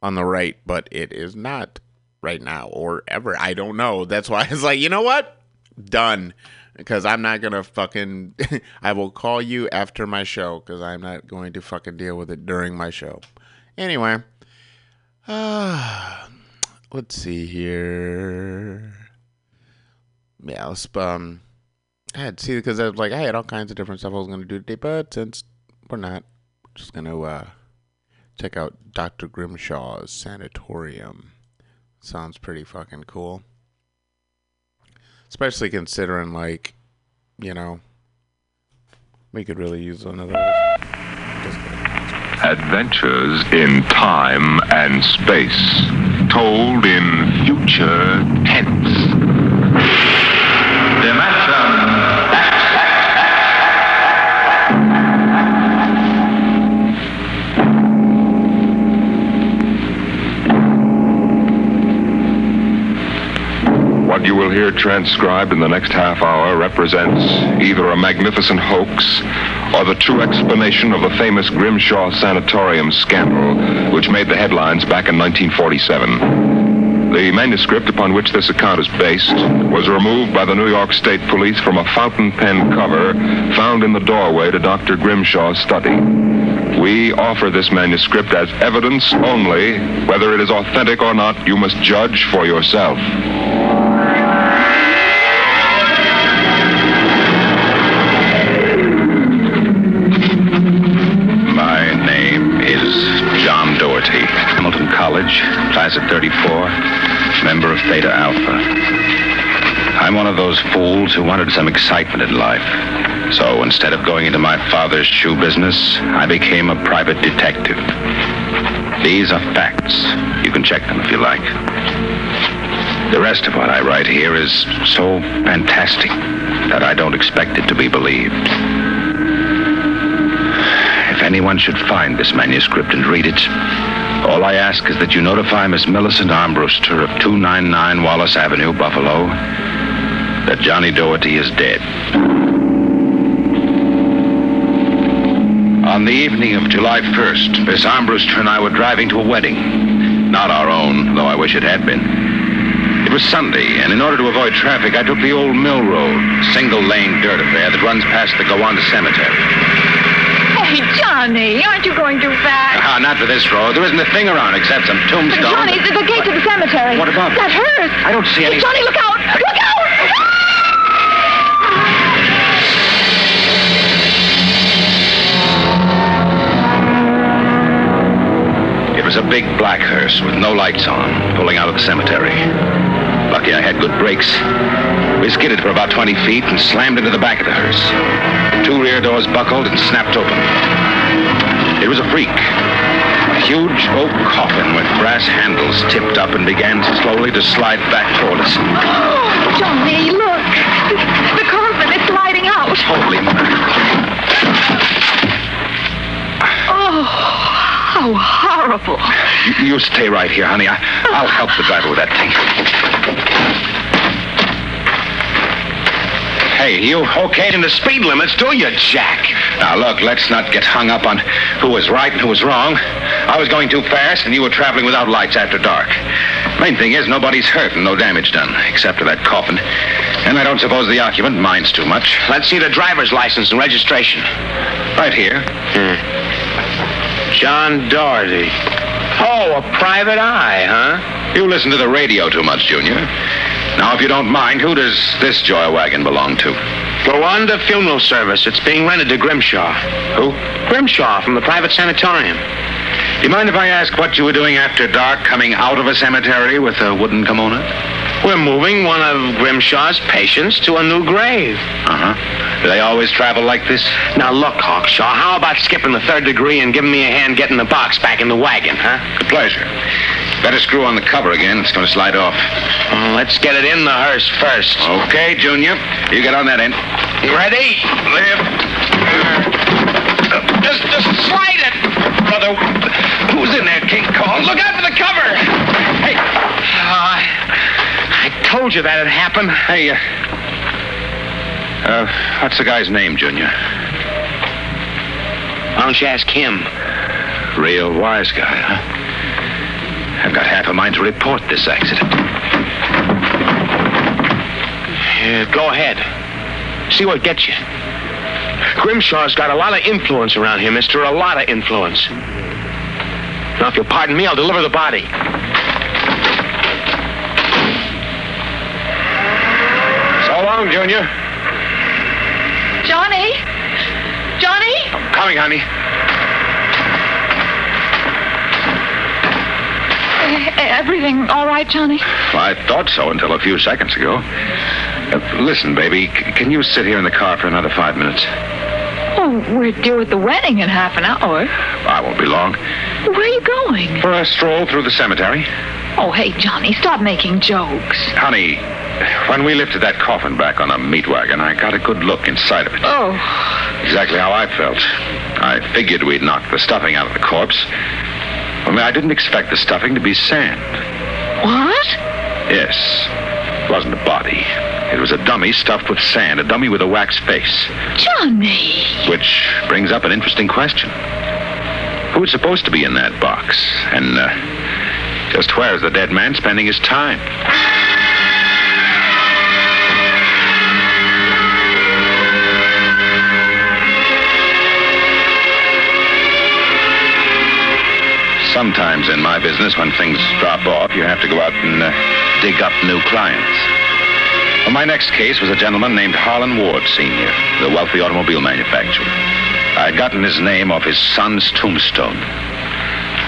on the right, but it is not right now or ever. I don't know. That's why I was like, you know what? Done. Because I'm not gonna fucking. I will call you after my show because I'm not going to fucking deal with it during my show. Anyway. Ah let's see here. Yeah, let's um. I had to see because I was like I had all kinds of different stuff I was gonna do today, but since we're not, just gonna uh check out Doctor Grimshaw's sanatorium. Sounds pretty fucking cool. Especially considering like, you know, we could really use one of those. Adventures in time and space, told in future tense. Hear transcribed in the next half hour represents either a magnificent hoax or the true explanation of the famous Grimshaw Sanatorium scandal, which made the headlines back in 1947. The manuscript upon which this account is based was removed by the New York State Police from a fountain pen cover found in the doorway to Dr. Grimshaw's study. We offer this manuscript as evidence only. Whether it is authentic or not, you must judge for yourself. Thirty-four, member of Theta Alpha. I'm one of those fools who wanted some excitement in life. So instead of going into my father's shoe business, I became a private detective. These are facts. You can check them if you like. The rest of what I write here is so fantastic that I don't expect it to be believed. If anyone should find this manuscript and read it, all I ask is that you notify Miss Millicent Armbruster of 299 Wallace Avenue, Buffalo, that Johnny Doherty is dead. On the evening of July 1st, Miss Armbruster and I were driving to a wedding. Not our own, though I wish it had been. It was Sunday, and in order to avoid traffic, I took the old mill road, single lane dirt affair that runs past the Gowanda Cemetery. Hey, Johnny, aren't you going too fast? Ah, not for this road. There isn't a thing around except some tombstones. Johnny, the, the gate to the cemetery. What about? That hearse. I don't see any. Hey, Johnny, look out! Look out! It was a big black hearse with no lights on, pulling out of the cemetery. Lucky I had good brakes. We skidded for about 20 feet and slammed into the back of the hearse. Two rear doors buckled and snapped open. It was a freak. A huge oak coffin with brass handles tipped up and began slowly to slide back toward us. Oh, Johnny, look. The, the coffin is sliding out. Holy. Oh, how horrible. You, you stay right here, honey. I, I'll help the driver with that thing. Hey, you okayed in the speed limits, do you, Jack? Now, look, let's not get hung up on who was right and who was wrong. I was going too fast, and you were traveling without lights after dark. Main thing is, nobody's hurt and no damage done, except for that coffin. And I don't suppose the occupant minds too much. Let's see the driver's license and registration. Right here. Hmm. John Doherty. Oh, a private eye, huh? You listen to the radio too much, Junior. Now, if you don't mind, who does this joy wagon belong to? Gowanda Funeral Service. It's being rented to Grimshaw. Who? Grimshaw from the private sanatorium. Do you mind if I ask what you were doing after dark, coming out of a cemetery with a wooden kimono? We're moving one of Grimshaw's patients to a new grave. Uh huh. Do they always travel like this? Now, look, Hawkshaw, how about skipping the third degree and giving me a hand getting the box back in the wagon, huh? A pleasure. Better screw on the cover again. It's going to slide off. let's get it in the hearse first. Okay, Junior. You get on that end. Ready? Lift. Just, just slide it, brother. Who's in there, King Kong? Look out for the cover. Hey. Uh, I told you that'd happen. Hey, uh, uh, what's the guy's name, Junior? Why don't you ask him? Real wise guy, huh? I've got half a mind to report this accident. Yeah, go ahead. See what gets you. Grimshaw's got a lot of influence around here, mister. A lot of influence. Now, if you'll pardon me, I'll deliver the body. So long, Junior. Johnny? Johnny? I'm coming, honey. Everything all right, Johnny? I thought so until a few seconds ago. Uh, listen, baby, c- can you sit here in the car for another five minutes? Oh, we're due at the wedding in half an hour. I won't be long. Where are you going? For a stroll through the cemetery. Oh, hey, Johnny, stop making jokes. Honey, when we lifted that coffin back on a meat wagon, I got a good look inside of it. Oh, Exactly how I felt. I figured we'd knocked the stuffing out of the corpse. Only I didn't expect the stuffing to be sand. what? Yes. It wasn't a body. It was a dummy stuffed with sand, a dummy with a wax face. Johnny. Which brings up an interesting question. Who's supposed to be in that box? And uh, just where's the dead man spending his time? Sometimes in my business, when things drop off, you have to go out and uh, dig up new clients. Well, my next case was a gentleman named Harlan Ward, Sr., the wealthy automobile manufacturer. I had gotten his name off his son's tombstone.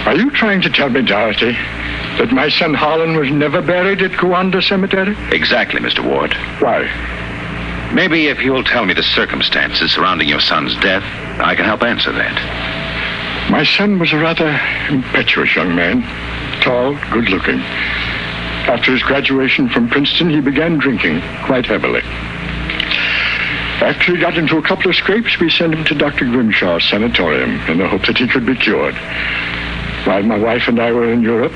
Are you trying to tell me, Doherty, that my son Harlan was never buried at Gowanda Cemetery? Exactly, Mr. Ward. Why? Maybe if you'll tell me the circumstances surrounding your son's death, I can help answer that. My son was a rather impetuous young man, tall, good looking. After his graduation from Princeton, he began drinking quite heavily. After he got into a couple of scrapes, we sent him to Dr. Grimshaw's sanatorium in the hope that he could be cured. While my wife and I were in Europe,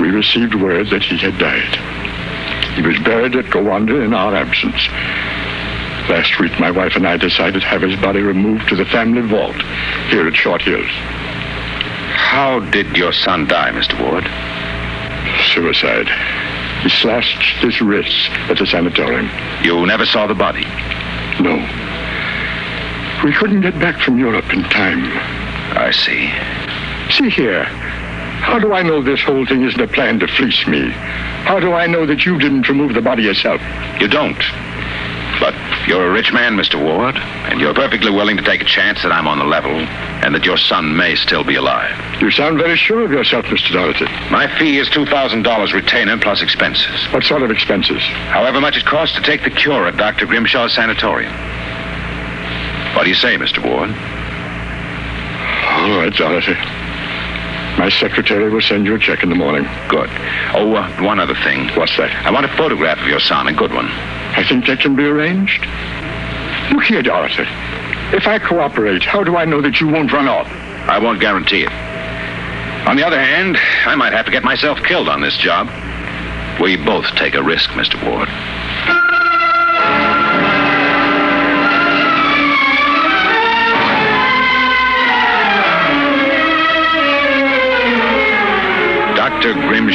we received word that he had died. He was buried at Gowanda in our absence. Last week, my wife and I decided to have his body removed to the family vault here at Short Hills. How did your son die, Mr. Ward? Suicide. He slashed his wrists at the sanatorium. You never saw the body? No. We couldn't get back from Europe in time. I see. See here. How do I know this whole thing isn't a plan to fleece me? How do I know that you didn't remove the body yourself? You don't. But you're a rich man, Mr. Ward, and you're perfectly willing to take a chance that I'm on the level and that your son may still be alive. You sound very sure of yourself, Mr. Doherty. My fee is $2,000 retainer plus expenses. What sort of expenses? However much it costs to take the cure at Dr. Grimshaw's sanatorium. What do you say, Mr. Ward? All right, Doherty. My secretary will send you a check in the morning. Good. Oh, uh, one other thing. What's that? I want a photograph of your son, a good one. I think that can be arranged. Look here, Doherty. If I cooperate, how do I know that you won't run off? I won't guarantee it. On the other hand, I might have to get myself killed on this job. We both take a risk, Mr. Ward.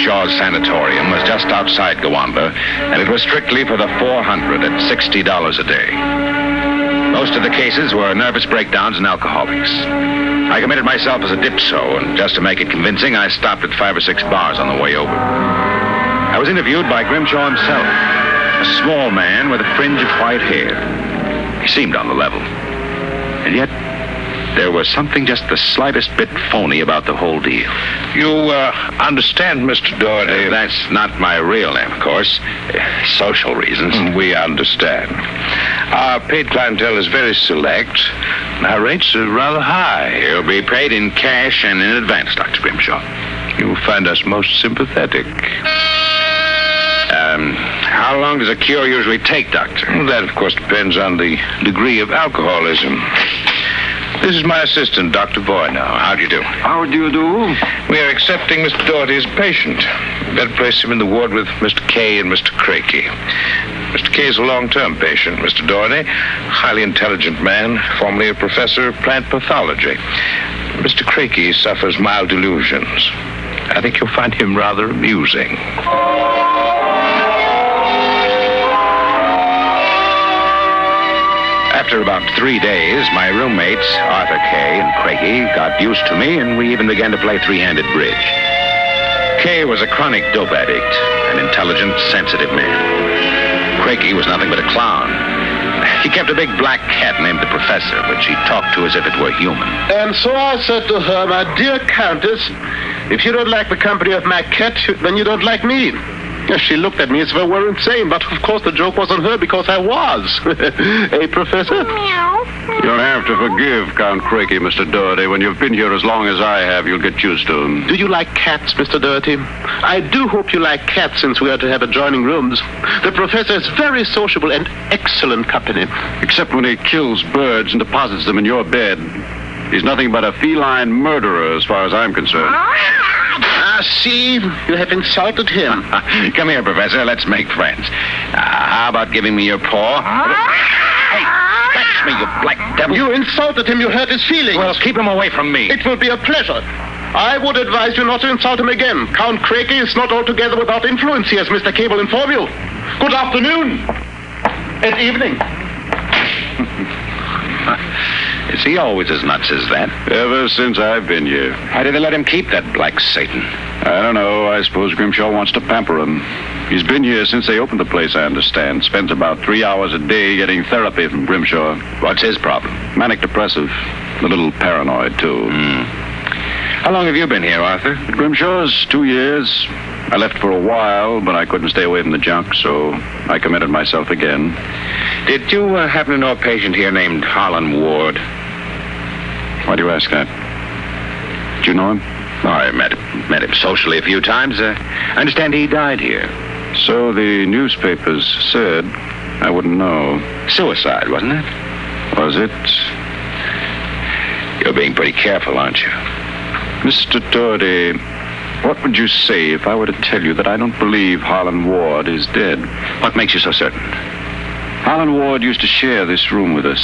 Grimshaw's sanatorium was just outside Gowanda, and it was strictly for the 400 at $60 a day. Most of the cases were nervous breakdowns and alcoholics. I committed myself as a dipso, and just to make it convincing, I stopped at five or six bars on the way over. I was interviewed by Grimshaw himself, a small man with a fringe of white hair. He seemed on the level. And yet, there was something just the slightest bit phony about the whole deal. You uh, understand, Mr. Doherty? that's not my real name, of course. Uh, social reasons. Mm, We understand. Our paid clientele is very select. and Our rates are rather high. You'll be paid in cash and in advance, Dr. Grimshaw. You will find us most sympathetic. Um, how long does a cure usually take, Doctor? Well, that, of course, depends on the degree of alcoholism. This is my assistant, Dr. Voyner. How do you do? How do you do? We are accepting Mr. Doherty's patient. Better place him in the ward with Mr. Kay and Mr. Craigie. Mr. Kay is a long-term patient. Mr. Doherty, highly intelligent man, formerly a professor of plant pathology. Mr. Craigie suffers mild delusions. I think you'll find him rather amusing. After about three days, my roommates, Arthur Kay and Craigie, got used to me, and we even began to play three-handed bridge. Kay was a chronic dope addict, an intelligent, sensitive man. Craigie was nothing but a clown. He kept a big black cat named the Professor, which he talked to as if it were human. And so I said to her, my dear Countess, if you don't like the company of my cat, then you don't like me. She looked at me as if I were insane, but of course the joke was on her because I was. hey, Professor? You'll have to forgive Count Craigie, Mr. Doherty. When you've been here as long as I have, you'll get used to him. Do you like cats, Mr. Doherty? I do hope you like cats since we are to have adjoining rooms. The professor is very sociable and excellent company. Except when he kills birds and deposits them in your bed. He's nothing but a feline murderer as far as I'm concerned. Ah! Ah, see, you have insulted him. Come here, Professor. Let's make friends. Uh, how about giving me your paw? Hey, fetch me, you black devil. You insulted him. You hurt his feelings. Well, keep him away from me. It will be a pleasure. I would advise you not to insult him again. Count Craigie is not altogether without influence, as Mr. Cable inform you. Good afternoon. And evening. Is he always as nuts as that? Ever since I've been here. Why did they let him keep that black Satan? I don't know. I suppose Grimshaw wants to pamper him. He's been here since they opened the place, I understand. Spends about three hours a day getting therapy from Grimshaw. What's his problem? Manic depressive. A little paranoid, too. Hmm. How long have you been here, Arthur? At Grimshaw's two years. I left for a while, but I couldn't stay away from the junk, so I committed myself again. Did you uh, happen to know a patient here named Harlan Ward? Why do you ask that? Do you know him? Oh, I met, met him socially a few times. Uh, I understand he died here. So the newspapers said. I wouldn't know. Suicide, wasn't it? Was it? You're being pretty careful, aren't you? Mr. Doherty, what would you say if I were to tell you that I don't believe Harlan Ward is dead? What makes you so certain? Harlan Ward used to share this room with us.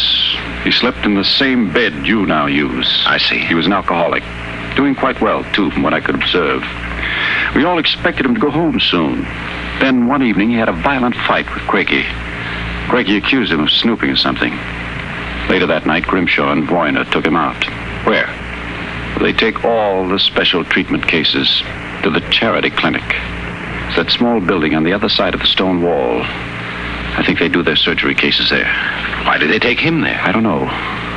He slept in the same bed you now use. I see. He was an alcoholic. Doing quite well, too, from what I could observe. We all expected him to go home soon. Then one evening he had a violent fight with Craigie. Craigie accused him of snooping or something. Later that night, Grimshaw and Voyner took him out. Where? They take all the special treatment cases to the charity clinic. It's that small building on the other side of the stone wall. I think they do their surgery cases there. Why did they take him there? I don't know.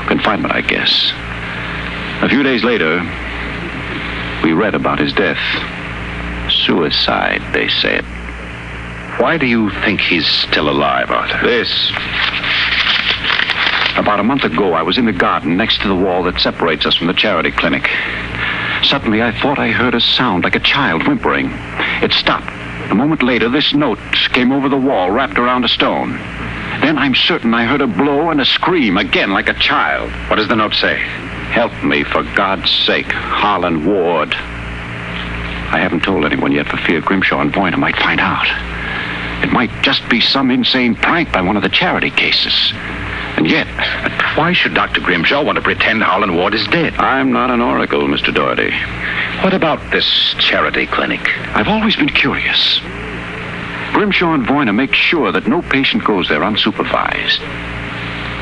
Confinement, I guess. A few days later, we read about his death. Suicide, they said. Why do you think he's still alive, Arthur? This. About a month ago, I was in the garden next to the wall that separates us from the charity clinic. Suddenly, I thought I heard a sound like a child whimpering. It stopped. A moment later, this note came over the wall, wrapped around a stone. Then I'm certain I heard a blow and a scream, again like a child. What does the note say? Help me, for God's sake, Harlan Ward. I haven't told anyone yet for fear Grimshaw and Voyner might find out. It might just be some insane prank by one of the charity cases. And yet, why should Dr. Grimshaw want to pretend Harlan Ward is dead? I'm not an oracle, Mr. Doherty. What about this charity clinic? I've always been curious. Grimshaw and Voyner make sure that no patient goes there unsupervised.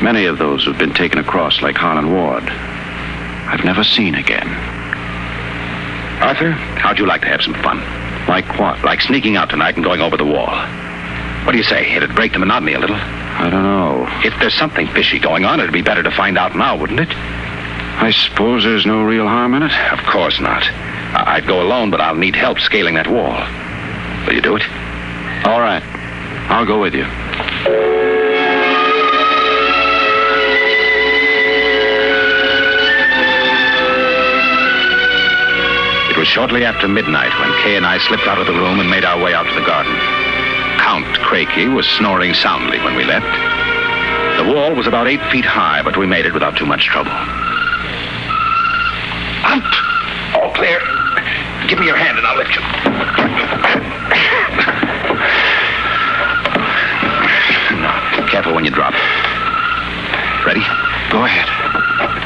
Many of those who've been taken across, like Harlan Ward, I've never seen again. Arthur, how'd you like to have some fun? Like what? Like sneaking out tonight and going over the wall. What do you say? It'd break the monotony a little. I don't know. If there's something fishy going on, it'd be better to find out now, wouldn't it? I suppose there's no real harm in it? Of course not. I- I'd go alone, but I'll need help scaling that wall. Will you do it? All right. I'll go with you. It was shortly after midnight when Kay and I slipped out of the room and made our way out to the garden. Count Craigie was snoring soundly when we left. The wall was about eight feet high, but we made it without too much trouble. Out! All clear. Give me your hand and I'll lift you. Now, careful when you drop. Ready? Go ahead.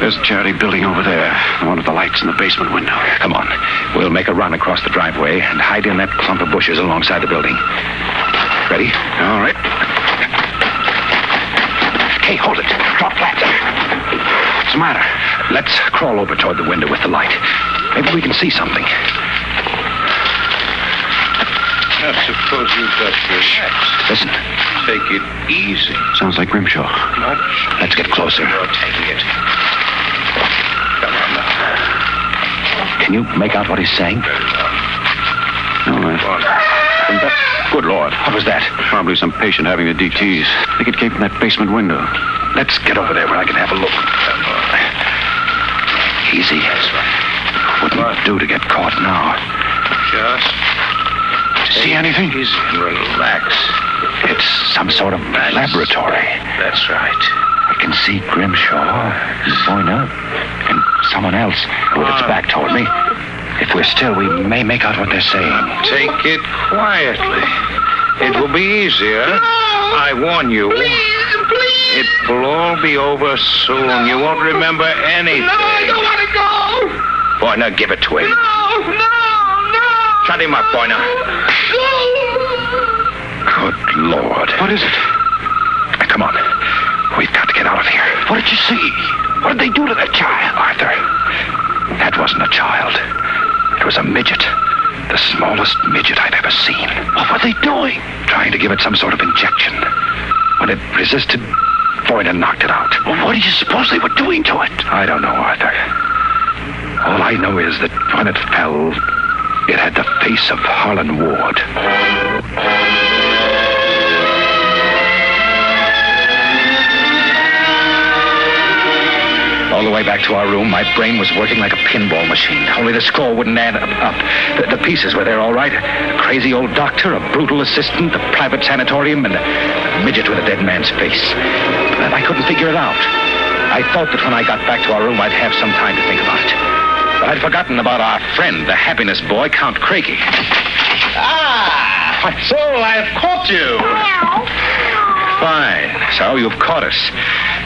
There's a charity building over there. One of the lights in the basement window. Come on. We'll make a run across the driveway and hide in that clump of bushes alongside the building. Ready? All right. Kay, hold it. Drop flat. What's the matter? Let's crawl over toward the window with the light. Maybe we can see something. I suppose you've got best relax. Listen. Take it easy. Sounds like Grimshaw. Much. Let's get closer. You're taking it. Come on now. Can you make out what he's saying? No, I... Good Lord. What was that? Probably some patient having the DTs. I think it came from that basement window. Let's get over there where I can have a look. Easy. Wouldn't do to get caught now. Just See anything? easy and relax. It's some sort of laboratory. That's right. I can see Grimshaw, Voyner, and someone else with ah. its back toward me. If we're still, we may make out what they're saying. Take it quietly. It will be easier. I warn you. Please, please. It will all be over soon. You won't remember anything. No, I don't want to go. Voyner, give it to him. No, no, no. Shut him up, Voyner. Good Lord. What is it? Come on. We've got to get out of here. What did you see? What did they do to that child? Arthur, that wasn't a child. It was a midget. The smallest midget I've ever seen. What were they doing? Trying to give it some sort of injection. When it resisted, Voyner knocked it out. Well, what do you suppose they were doing to it? I don't know, Arthur. All I know is that when it fell, it had the face of Harlan Ward. Way way back to our room, my brain was working like a pinball machine. Only the score wouldn't add up. up. The, the pieces were there all right. A crazy old doctor, a brutal assistant, a private sanatorium, and a, a midget with a dead man's face. But I couldn't figure it out. I thought that when I got back to our room, I'd have some time to think about it. But I'd forgotten about our friend, the happiness boy, Count Craigie. Ah! So I've caught you. Fine. So you've caught us.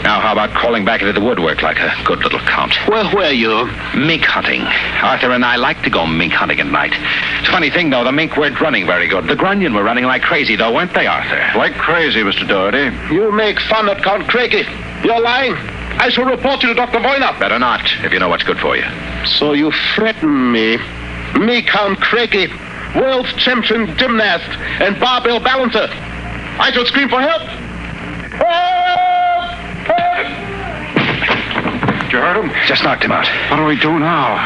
Now, how about crawling back into the woodwork like a good little count? Where were you? Mink hunting. Arthur and I like to go mink hunting at night. It's a funny thing, though. The mink weren't running very good. The grunion were running like crazy, though, weren't they, Arthur? Like crazy, Mr. Doherty. You make fun of Count Craigie. You're lying. I shall report you to Dr. Voyner. Better not, if you know what's good for you. So you threaten me. Me, Count Craigie, world champion gymnast and barbell balancer. I shall scream for help. Did you hurt him? Just knocked him out. What do we do now?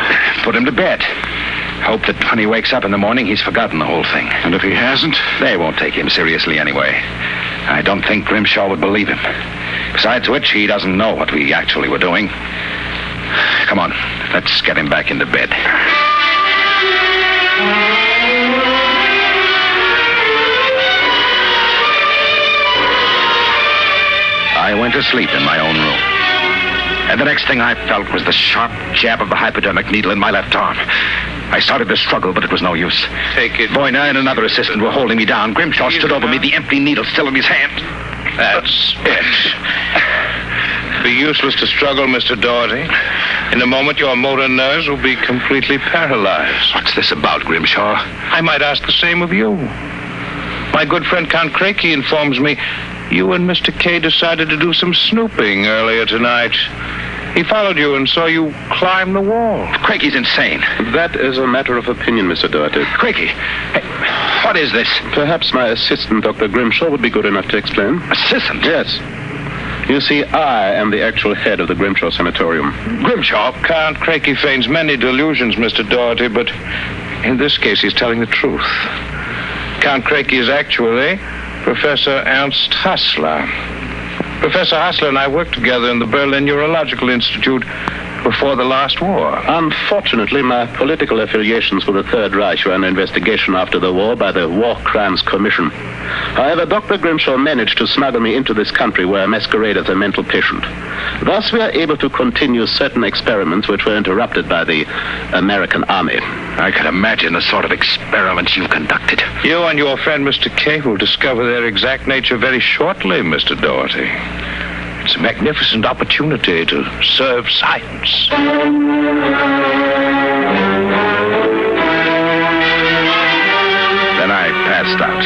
Put him to bed. Hope that when he wakes up in the morning, he's forgotten the whole thing. And if he hasn't? They won't take him seriously anyway. I don't think Grimshaw would believe him. Besides which, he doesn't know what we actually were doing. Come on, let's get him back into bed. I went to sleep in my own room. And the next thing I felt was the sharp jab of the hypodermic needle in my left arm. I started to struggle, but it was no use. Take it. Voyner and another assistant were holding me down. Grimshaw stood over me, the empty needle still in his hand. That's it. Be useless to struggle, Mr. Doherty. In a moment, your motor nerves will be completely paralyzed. What's this about, Grimshaw? I might ask the same of you. My good friend Count Craigie informs me you and Mr. Kay decided to do some snooping earlier tonight. He followed you and saw you climb the wall. Craigie's insane. That is a matter of opinion, Mr. Doherty. Craigie, hey, what is this? Perhaps my assistant, Dr. Grimshaw, would be good enough to explain. Assistant? Yes. You see, I am the actual head of the Grimshaw Sanatorium. Grimshaw? Count Craigie feigns many delusions, Mr. Doherty, but in this case, he's telling the truth. Count Craigie is actually Professor Ernst Hassler. Professor Hassler and I worked together in the Berlin Neurological Institute before the last war. Unfortunately, my political affiliations with the Third Reich were under investigation after the war by the War Crimes Commission. However, Dr. Grimshaw managed to smuggle me into this country where I masquerade as a mental patient. Thus, we are able to continue certain experiments which were interrupted by the American Army. I can imagine the sort of experiments you've conducted. You and your friend Mr. Kay will discover their exact nature very shortly, Mr. Doherty. It's a magnificent opportunity to serve science. Then I passed out.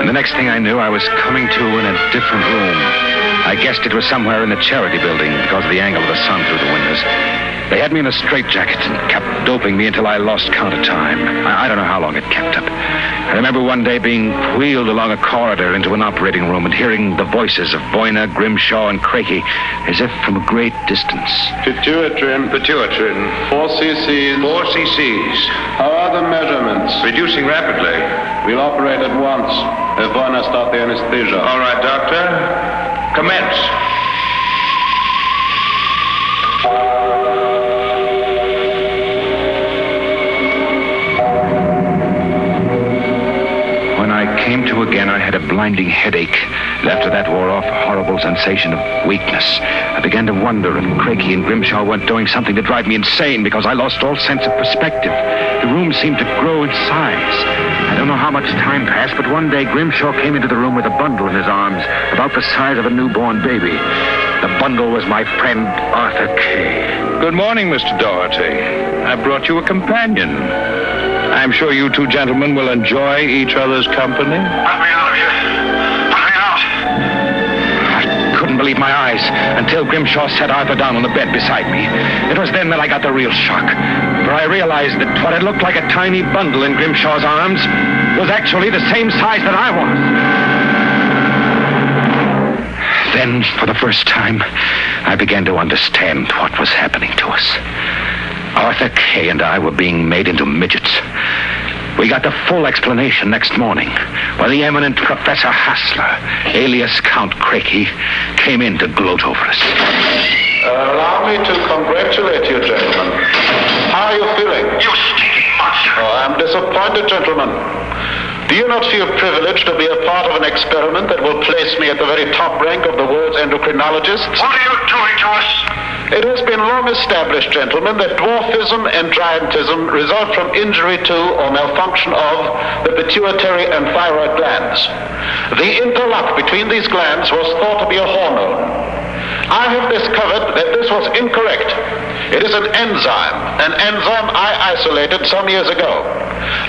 And the next thing I knew, I was coming to in a different room. I guessed it was somewhere in the charity building because of the angle of the sun through the windows. They had me in a straitjacket and kept doping me until I lost count of time. I, I don't know how long it kept up. I remember one day being wheeled along a corridor into an operating room and hearing the voices of Voyner, Grimshaw, and Craigie as if from a great distance. Pituitrin. Pituitrin. 4 cc's. 4 cc's. How are the measurements? Reducing rapidly. We'll operate at once. If Werner start the anesthesia. All right, Doctor. Commence. Came to again, I had a blinding headache. After that wore off, a horrible sensation of weakness. I began to wonder if Craigie and Grimshaw weren't doing something to drive me insane because I lost all sense of perspective. The room seemed to grow in size. I don't know how much time passed, but one day Grimshaw came into the room with a bundle in his arms, about the size of a newborn baby. The bundle was my friend Arthur Kay. Good morning, Mr. Doherty. I brought you a companion. I'm sure you two gentlemen will enjoy each other's company. Let me out of here. Let me out. I couldn't believe my eyes until Grimshaw set Arthur down on the bed beside me. It was then that I got the real shock. For I realized that what had looked like a tiny bundle in Grimshaw's arms was actually the same size that I was. Then, for the first time, I began to understand what was happening to us. Arthur Kay and I were being made into midgets. We got the full explanation next morning when the eminent Professor Hassler, alias Count Craigie, came in to gloat over us. Allow me to congratulate you, gentlemen. How are you feeling? You stinking monster! Oh, I'm disappointed, gentlemen. Do you not feel privileged to be a part of an experiment that will place me at the very top rank of the world's endocrinologists? What are you doing to us? It has been long established, gentlemen, that dwarfism and giantism result from injury to or malfunction of the pituitary and thyroid glands. The interlock between these glands was thought to be a hormone. I have discovered that this was incorrect. It is an enzyme, an enzyme I isolated some years ago.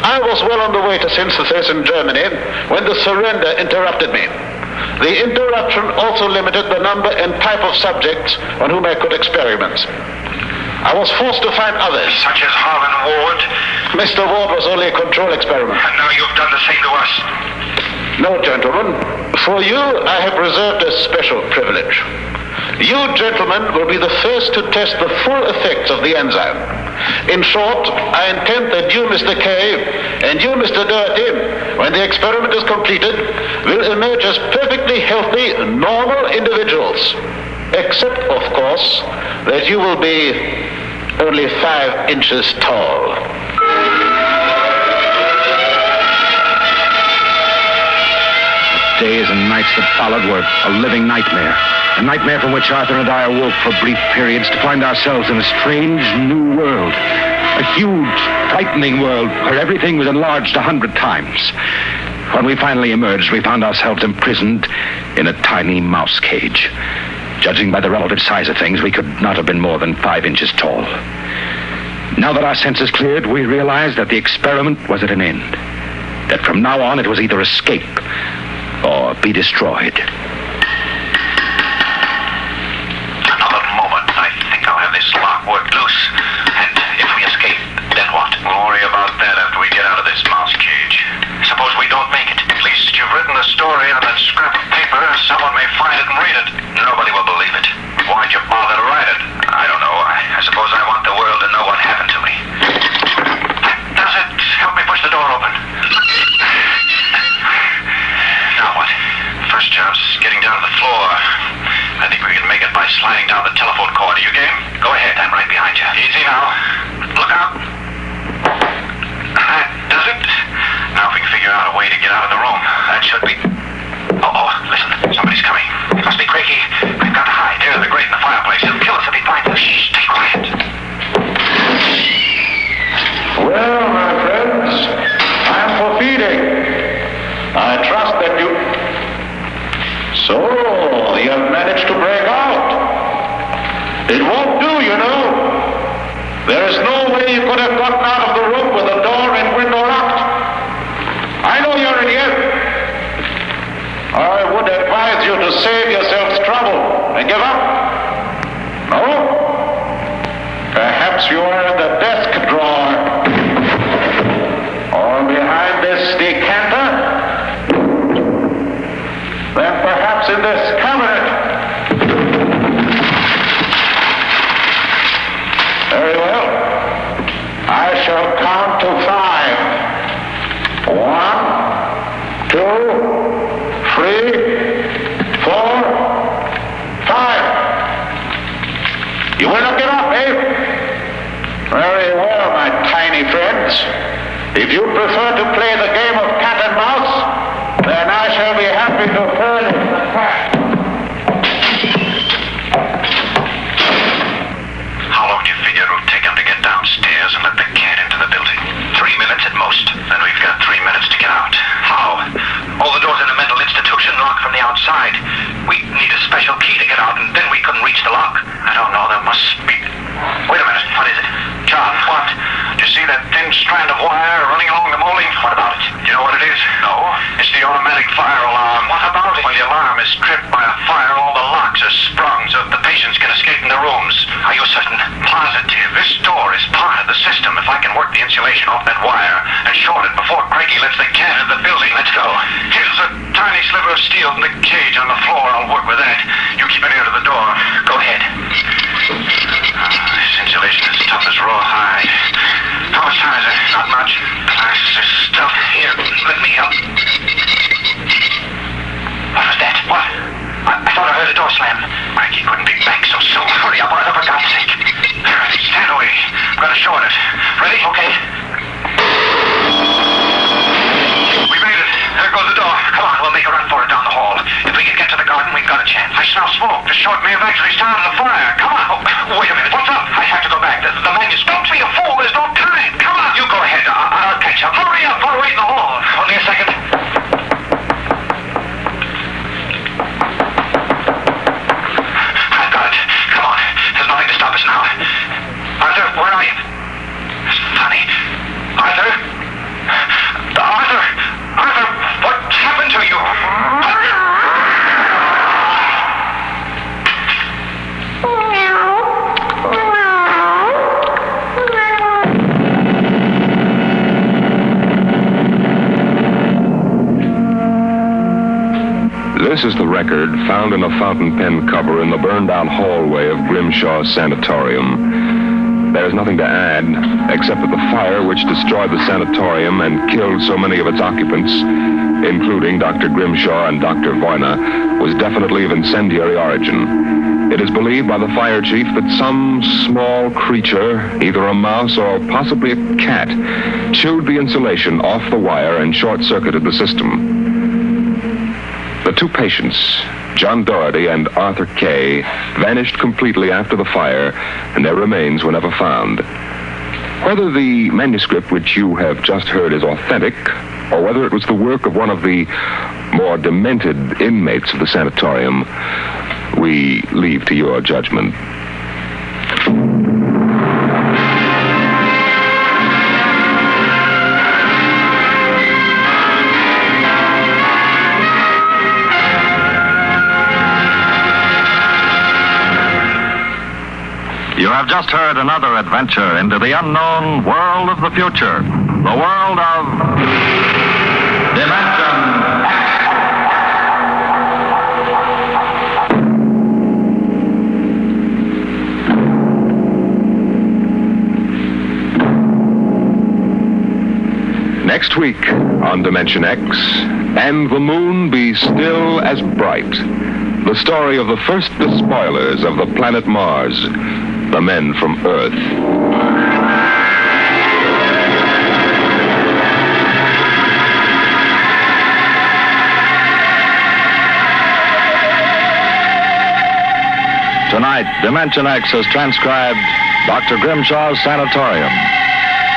I was well on the way to synthesis in Germany when the surrender interrupted me. The interruption also limited the number and type of subjects on whom I could experiment. I was forced to find others. Such as Harlan Ward? Mr. Ward was only a control experiment. And now you've done the same to us. No, gentlemen. For you, I have reserved a special privilege. You gentlemen will be the first to test the full effects of the enzyme. In short, I intend that you, Mr. Kay, and you, Mr. Doherty, when the experiment is completed, will emerge as perfectly healthy, normal individuals. Except, of course, that you will be only five inches tall. The days and nights that followed were a living nightmare. A nightmare from which Arthur and I awoke for brief periods to find ourselves in a strange new world. A huge, frightening world where everything was enlarged a hundred times. When we finally emerged, we found ourselves imprisoned in a tiny mouse cage. Judging by the relative size of things, we could not have been more than five inches tall. Now that our senses cleared, we realized that the experiment was at an end. That from now on it was either escape or be destroyed. Someone may find it and read it. Nobody will believe it. Why'd you bother to write it? I don't know. I, I suppose I want the world to know what happened to me. Does it help me push the door open? Now what? First job's getting down to the floor. I think we can make it by sliding down the telephone cord. Are you game? Go ahead. I'm right behind you. Easy now. Look out. Does it. Now if we can figure out a way to get out of the room, that should be. Somebody's coming. It must be Craigie. We've got to hide. There, the grate in the fireplace. He'll kill us if he finds us. Shh, stay quiet. Well, my friends, I'm for feeding. I trust that you. So, you have managed to break out. It won't do, you know. There is no way you could have gotten out of the door and window locked. I know you're in here. I would advise you to save yourselves trouble and give up. No? Perhaps you are in the desk drawer. Or behind this decanter. Then perhaps in this cabinet. Very well. I shall count to five. One, two, three, four, five. You will not get up, eh? Very well, my tiny friends. If you prefer to play the game of cat and mouse, then I shall be happy to furnish the cat. How long do you figure it will take him to get downstairs and let the cat into the building? Three minutes at most. Then we've got three minutes to get out. How? All the doors in the mental institution locked from the outside. We need a special key to get out, and then we couldn't reach the lock. I don't know. There must be. Wait a minute. What is it? John, what? You see that thin strand of wire running along the molding? What about it? You know what it is? No. It's the automatic fire alarm. What about it? When the alarm is tripped by a fire, all the locks are sprung so the patients can escape in their rooms. Are you certain? Positive. This door is part of the system. If I can work the insulation off that wire and short it before Craigie lets the can of the building, let's go. Here's a tiny sliver of steel from the cage on the floor. I'll work with that. You keep an ear to the door. Go ahead insulation as tough as rawhide. How much time is it? Not much. Plaster stuff. Here, let me help. What was that? What? I, I thought I heard a door slam. Mikey couldn't be back so soon. Hurry up, or short may have actually started a fire. Come on. Wait a minute. What's up? I have to go back. The, the man is... Don't be a fool. Record found in a fountain pen cover in the burned out hallway of Grimshaw Sanatorium. There's nothing to add, except that the fire which destroyed the sanatorium and killed so many of its occupants, including Dr. Grimshaw and Dr. Voyner, was definitely of incendiary origin. It is believed by the fire chief that some small creature, either a mouse or possibly a cat, chewed the insulation off the wire and short circuited the system. Two patients, John Doherty and Arthur Kay, vanished completely after the fire, and their remains were never found. Whether the manuscript which you have just heard is authentic, or whether it was the work of one of the more demented inmates of the sanatorium, we leave to your judgment. Have just heard another adventure into the unknown world of the future. The world of Dimension X. Next week on Dimension X, and the moon be still as bright. The story of the first despoilers of the planet Mars, the men from Earth. Tonight, Dimension X has transcribed Dr. Grimshaw's Sanatorium.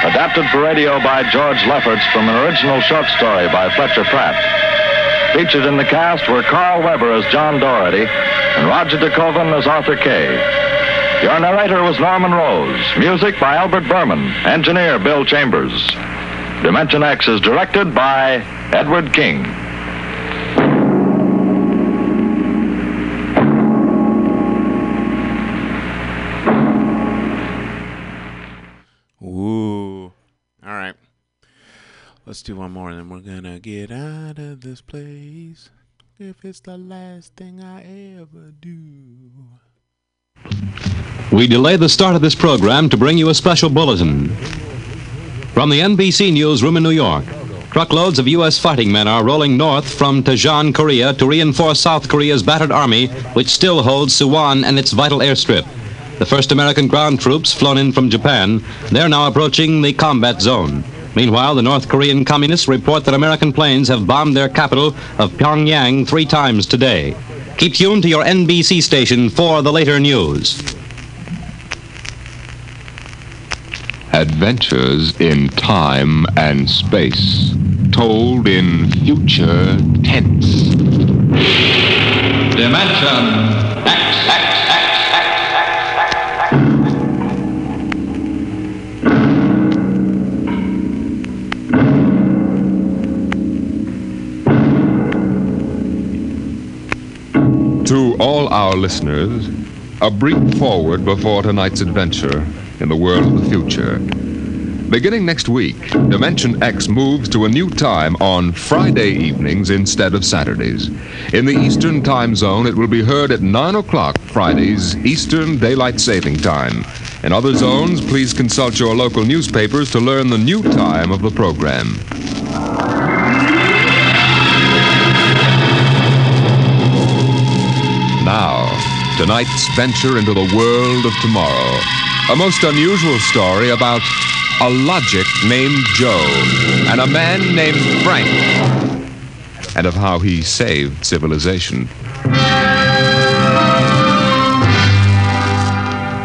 Adapted for radio by George Lefferts from an original short story by Fletcher Pratt. Featured in the cast were Carl Weber as John Doherty and Roger DeKoven as Arthur Kay. Your narrator was Norman Rose. Music by Albert Berman. Engineer Bill Chambers. Dimension X is directed by Edward King. Ooh. All right. Let's do one more, and then we're gonna get out of this place. If it's the last thing I ever do. We delay the start of this program to bring you a special bulletin. From the NBC Newsroom in New York, truckloads of U.S. fighting men are rolling north from Taejon, Korea to reinforce South Korea's battered army, which still holds Suwon and its vital airstrip. The first American ground troops flown in from Japan, they're now approaching the combat zone. Meanwhile, the North Korean communists report that American planes have bombed their capital of Pyongyang three times today. Keep tuned to your NBC station for the later news. Adventures in time and space, told in future tense. Dimension X. To all our listeners, a brief forward before tonight's adventure in the world of the future. Beginning next week, Dimension X moves to a new time on Friday evenings instead of Saturdays. In the Eastern Time Zone, it will be heard at 9 o'clock Fridays, Eastern Daylight Saving Time. In other zones, please consult your local newspapers to learn the new time of the program. Now, Tonight's venture into the world of tomorrow. A most unusual story about a logic named Joe and a man named Frank, and of how he saved civilization.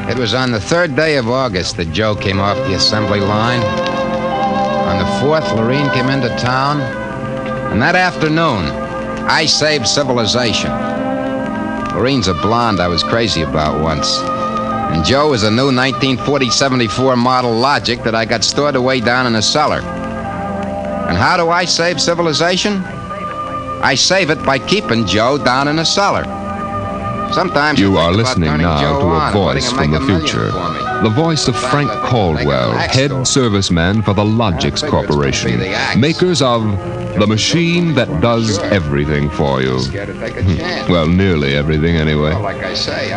It was on the third day of August that Joe came off the assembly line. On the fourth, Lorene came into town. And that afternoon, I saved civilization. Lorene's a blonde I was crazy about once. And Joe is a new 1940 74 model Logic that I got stored away down in a cellar. And how do I save civilization? I save it by keeping Joe down in a cellar. Sometimes You are listening now Joe to a on and letting voice from the future. The voice of Frank Caldwell, head serviceman for the Logics Corporation, makers of the machine that does everything for you. Hmm. Well, nearly everything anyway.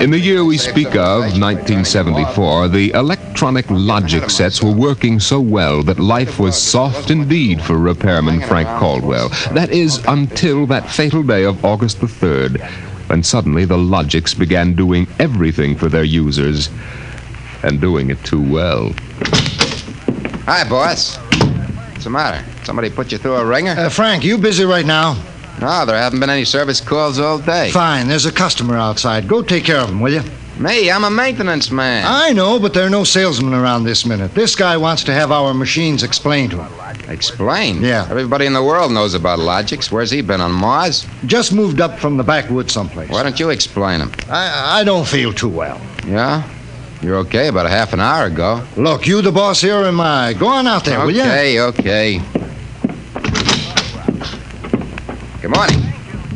In the year we speak of, 1974, the electronic logic sets were working so well that life was soft indeed for repairman Frank Caldwell. That is, until that fatal day of August the 3rd, when suddenly the Logics began doing everything for their users, and doing it too well. Hi, boss. What's the matter? Somebody put you through a ringer? Uh, Frank, you busy right now? No, there haven't been any service calls all day. Fine, there's a customer outside. Go take care of him, will you? Me, I'm a maintenance man. I know, but there are no salesmen around this minute. This guy wants to have our machines explained to him. Explain? Yeah. Everybody in the world knows about logics. Where's he been, on Mars? Just moved up from the backwoods someplace. Why don't you explain him? I, I don't feel too well. Yeah? You're okay about a half an hour ago. Look, you the boss here or am I? Go on out there, will you? Okay, okay. Good morning.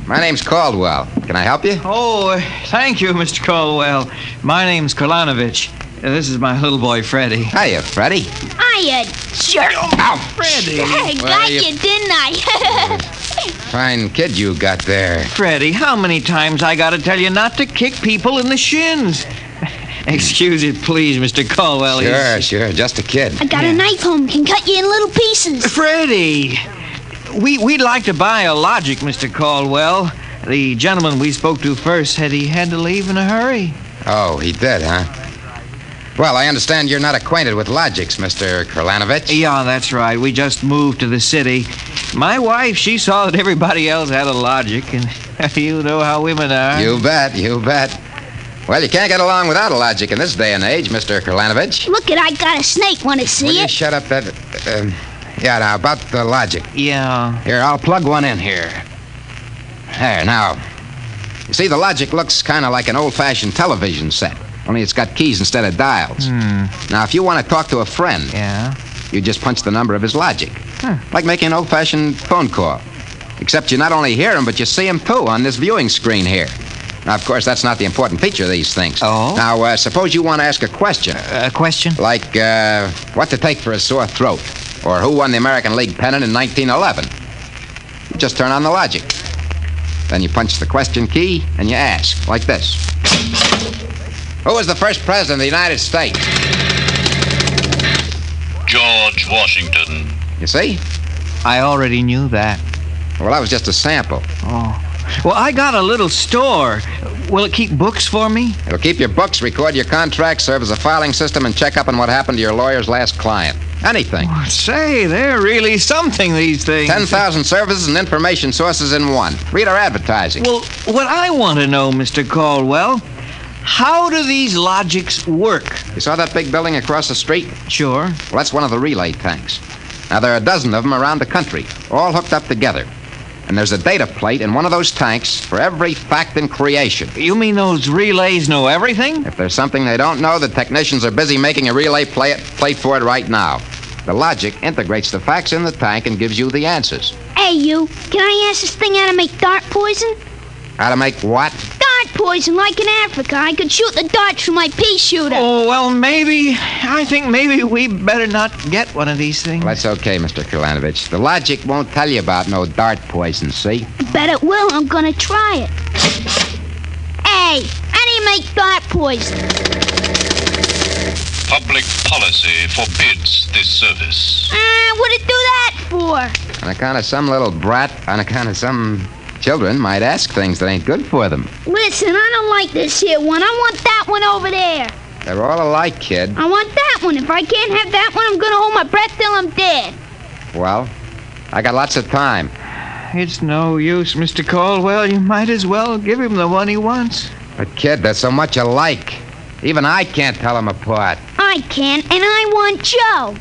My name's Caldwell. Can I help you? Oh, uh, thank you, Mr. Caldwell. My name's Kolanovich. Uh, This is my little boy, Freddie. Hiya, Freddie. Hiya, jerk. Ow. Freddie. I Well, got you- you, didn't I? Fine kid you got there. Freddie, how many times I gotta tell you not to kick people in the shins? Excuse it, please, Mr. Caldwell. Sure, He's- sure. Just a kid. I got a knife home. Can cut you in little pieces. Freddie, we, we'd like to buy a Logic, Mr. Caldwell. The gentleman we spoke to first said he had to leave in a hurry. Oh, he did, huh? Well, I understand you're not acquainted with logics, Mr. Kralanovich. Yeah, that's right. We just moved to the city. My wife, she saw that everybody else had a Logic, and you know how women are. You bet, you bet. Well, you can't get along without a logic in this day and age, Mr. Kralanovich. Look at I got a snake. Want to see Will you it? shut up that. Um, yeah, now, about the logic. Yeah. Here, I'll plug one in here. There, now. You see, the logic looks kind of like an old fashioned television set, only it's got keys instead of dials. Hmm. Now, if you want to talk to a friend, Yeah. you just punch the number of his logic. Huh. Like making an old fashioned phone call. Except you not only hear him, but you see him too on this viewing screen here. Now, of course, that's not the important feature of these things. Oh? Now, uh, suppose you want to ask a question. A question? Like, uh, what to take for a sore throat? Or who won the American League pennant in 1911? You just turn on the logic. Then you punch the question key and you ask, like this Who was the first president of the United States? George Washington. You see? I already knew that. Well, that was just a sample. Oh. Well, I got a little store. Will it keep books for me? It'll keep your books, record your contracts, serve as a filing system, and check up on what happened to your lawyer's last client. Anything. Say, they're really something, these things. 10,000 services and information sources in one. Read our advertising. Well, what I want to know, Mr. Caldwell, how do these logics work? You saw that big building across the street? Sure. Well, that's one of the relay tanks. Now, there are a dozen of them around the country, all hooked up together. And there's a data plate in one of those tanks for every fact in creation. You mean those relays know everything? If there's something they don't know, the technicians are busy making a relay play- plate for it right now. The logic integrates the facts in the tank and gives you the answers. Hey, you. Can I ask this thing how to make dart poison? How to make what? Dart poison, like in Africa. I could shoot the darts from my pea shooter. Oh, well, maybe. I think maybe we better not get one of these things. Well, that's okay, Mr. Kilanovich. The logic won't tell you about no dart poison, see? Bet it will. I'm gonna try it. Hey, how do you make dart poison? Public policy forbids this service. Uh, what'd it do that for? On account of some little brat, on account of some Children might ask things that ain't good for them. Listen, I don't like this here one. I want that one over there. They're all alike, kid. I want that one. If I can't have that one, I'm gonna hold my breath till I'm dead. Well, I got lots of time. It's no use, Mr. Caldwell. You might as well give him the one he wants. But, kid, they're so much alike. Even I can't tell them apart. I can, and I want Joe.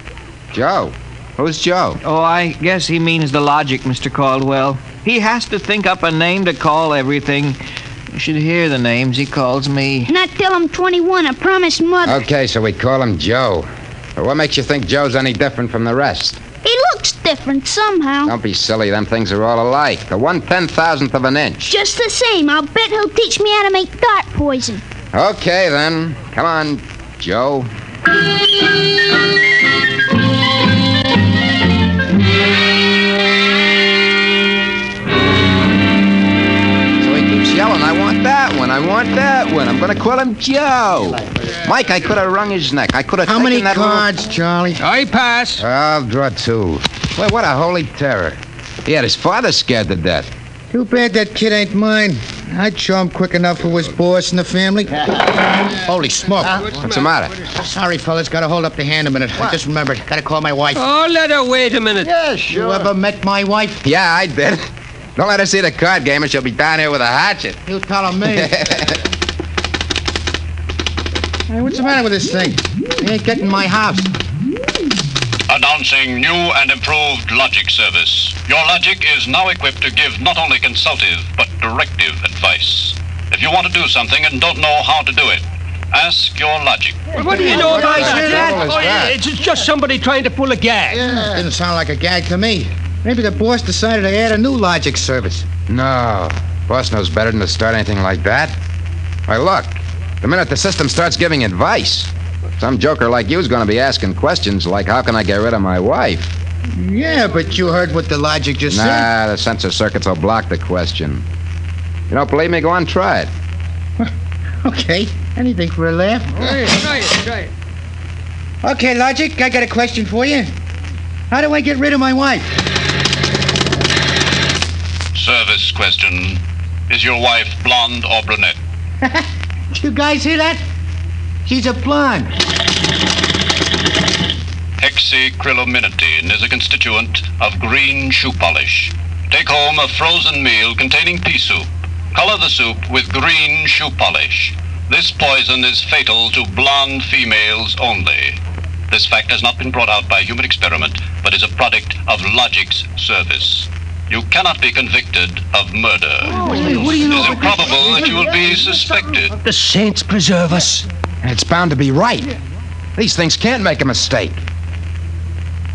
Joe? Who's Joe? Oh, I guess he means the logic, Mr. Caldwell. He has to think up a name to call everything. You should hear the names he calls me. Not till I'm 21. I promised Mother. Okay, so we call him Joe. But what makes you think Joe's any different from the rest? He looks different somehow. Don't be silly. Them things are all alike. The one ten thousandth of an inch. Just the same, I'll bet he'll teach me how to make dart poison. Okay, then. Come on, Joe. Yelling, I want that one, I want that one. I'm gonna call him Joe. Mike, I could have wrung his neck. I could have How taken many that cards, little... Charlie? I pass. I'll draw two. Well, what a holy terror. He had his father scared to death. Too bad that kid ain't mine. I'd show him quick enough who was boss in the family. Holy smoke. What's the matter? Sorry, fellas. Gotta hold up the hand a minute. I just remembered. Gotta call my wife. Oh, let her wait a minute. Yeah, sure. You ever met my wife? Yeah, I did. Don't let her see the card game or she'll be down here with a hatchet. You telling me? hey, what's the matter with this thing? He ain't getting my house. Announcing new and improved logic service. Your logic is now equipped to give not only consultative, but directive advice. If you want to do something and don't know how to do it, ask your logic. What do you know about that? Oh, it's just somebody trying to pull a gag. Yeah, didn't sound like a gag to me. Maybe the boss decided to add a new logic service. No. Boss knows better than to start anything like that. Why, look. The minute the system starts giving advice, some joker like you's going to be asking questions like, how can I get rid of my wife? Yeah, but you heard what the logic just said. Nah, the sensor circuits will block the question. You don't believe me? Go on, try it. Okay, anything for a laugh. Try it, try it, try it. Okay, Logic, I got a question for you. How do I get rid of my wife? Service question. Is your wife blonde or brunette? you guys hear that? She's a blonde. Hexacrylaminotin is a constituent of green shoe polish. Take home a frozen meal containing pea soup. Color the soup with green shoe polish. This poison is fatal to blonde females only. This fact has not been brought out by human experiment, but is a product of logic's service. You cannot be convicted of murder. it is improbable that you will be suspected. The saints preserve us. And it's bound to be right. These things can't make a mistake.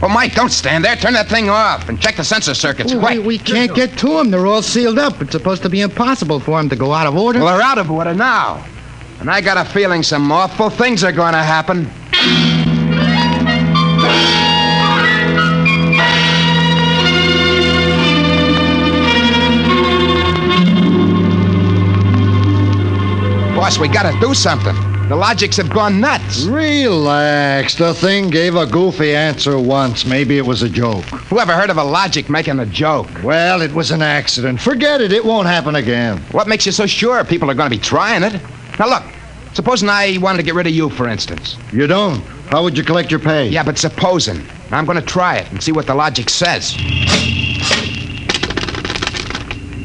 Well, Mike, don't stand there. Turn that thing off and check the sensor circuits We, quick. we can't get to them. They're all sealed up. It's supposed to be impossible for them to go out of order. Well, they're out of order now. And I got a feeling some awful things are going to happen. Boss, we got to do something. The logics have gone nuts. Relax. The thing gave a goofy answer once. Maybe it was a joke. Whoever heard of a logic making a joke? Well, it was an accident. Forget it. It won't happen again. What makes you so sure people are going to be trying it? Now, look. Supposing I wanted to get rid of you, for instance. You don't. How would you collect your pay? Yeah, but supposing. I'm going to try it and see what the logic says.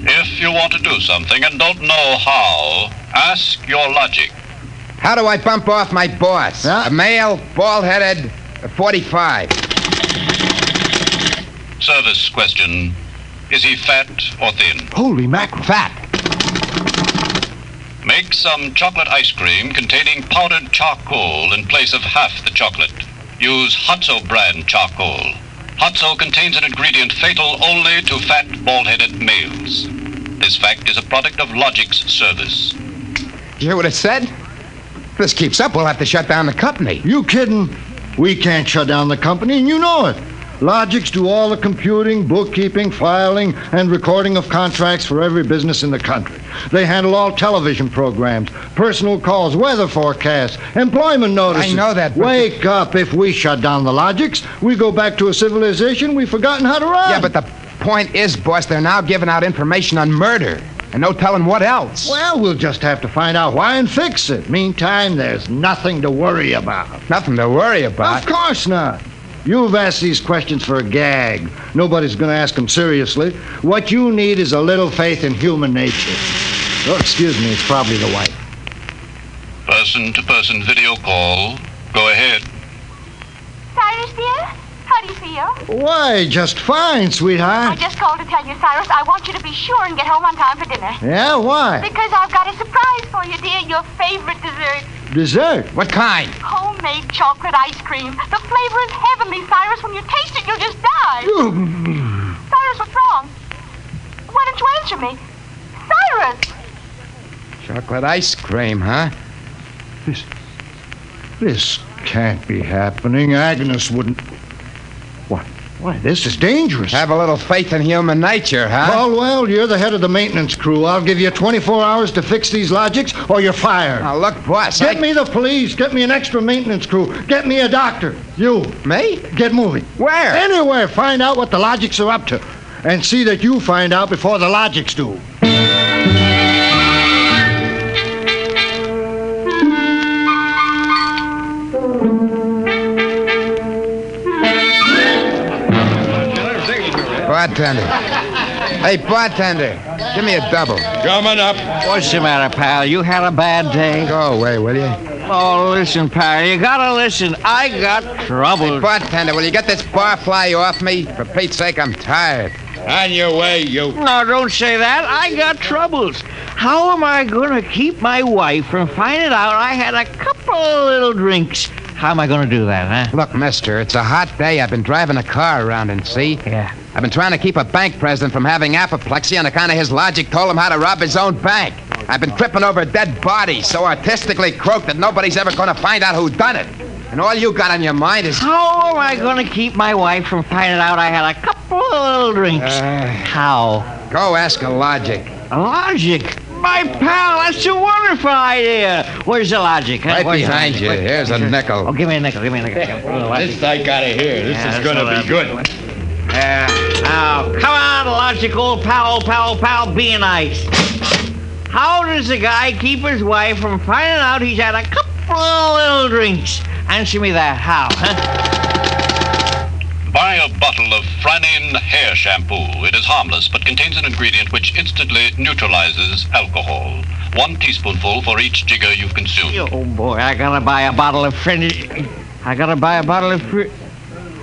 If you want to do something and don't know how, ask your logic. How do I bump off my boss? A male, bald-headed, 45. Service question. Is he fat or thin? Holy mac, fat. Make some chocolate ice cream containing powdered charcoal in place of half the chocolate. Use Hotzo brand charcoal. Hotzo contains an ingredient fatal only to fat, bald-headed males. This fact is a product of Logic's service. You hear what it said? If this keeps up, we'll have to shut down the company. You kidding? We can't shut down the company, and you know it. Logics do all the computing, bookkeeping, filing, and recording of contracts for every business in the country. They handle all television programs, personal calls, weather forecasts, employment notices. I know that, Wake up. If we shut down the Logics, we go back to a civilization we've forgotten how to run. Yeah, but the point is, boss, they're now giving out information on murder. And no telling what else. Well, we'll just have to find out why and fix it. Meantime, there's nothing to worry about. Nothing to worry about? Of course not. You've asked these questions for a gag. Nobody's going to ask them seriously. What you need is a little faith in human nature. Oh, excuse me, it's probably the wife. Person to person video call. Go ahead. Cyrus, dear, how do you feel? Why, just fine, sweetheart. I just called to tell you, Cyrus, I want you to be sure and get home on time for dinner. Yeah, why? Because I've got a surprise for you, dear. Your favorite dessert. Dessert? What kind? Homemade chocolate ice cream. The flavor is heavenly, Cyrus. When you taste it, you'll just die. Cyrus, what's wrong? Why don't you answer me? Cyrus! Chocolate ice cream, huh? This. This can't be happening. Agnes wouldn't. Why? This is dangerous. Have a little faith in human nature, huh? Caldwell, you're the head of the maintenance crew. I'll give you 24 hours to fix these logics, or you're fired. Now, look, boss. Get I- me the police. Get me an extra maintenance crew. Get me a doctor. You. Me? Get moving. Where? Anywhere. Find out what the logics are up to. And see that you find out before the logics do. Bartender. Hey, bartender. Give me a double. Coming up. What's the matter, pal? You had a bad day? Go away, will you? Oh, listen, pal. You gotta listen. I got trouble. Hey, bartender, will you get this barfly off me? For Pete's sake, I'm tired. On your way, you. No, don't say that. I got troubles. How am I going to keep my wife from finding out I had a couple of little drinks? How am I going to do that, huh? Look, mister, it's a hot day. I've been driving a car around and see. Yeah. I've been trying to keep a bank president from having apoplexy on account of his logic told him how to rob his own bank. I've been tripping over dead bodies so artistically croaked that nobody's ever going to find out who done it. And all you got on your mind is... How am I going to keep my wife from finding out I had a couple of little drinks? Uh, How? Go ask a logic. A Logic? My pal, that's a wonderful idea. Where's the logic? huh? Right Where's behind you. Here's a nickel. Oh, give me a nickel. Give me a nickel. This I gotta hear. This Yeah, is gonna be I'm- good. Uh, now, come on, logical pal, pal, pal, be nice. How does a guy keep his wife from finding out he's had a couple of little drinks? Answer me that. How, huh? Buy a bottle of Franin hair shampoo. It is harmless, but contains an ingredient which instantly neutralizes alcohol. One teaspoonful for each jigger you've consumed. Oh, boy, I gotta buy a bottle of French. I gotta buy a bottle of. Fr-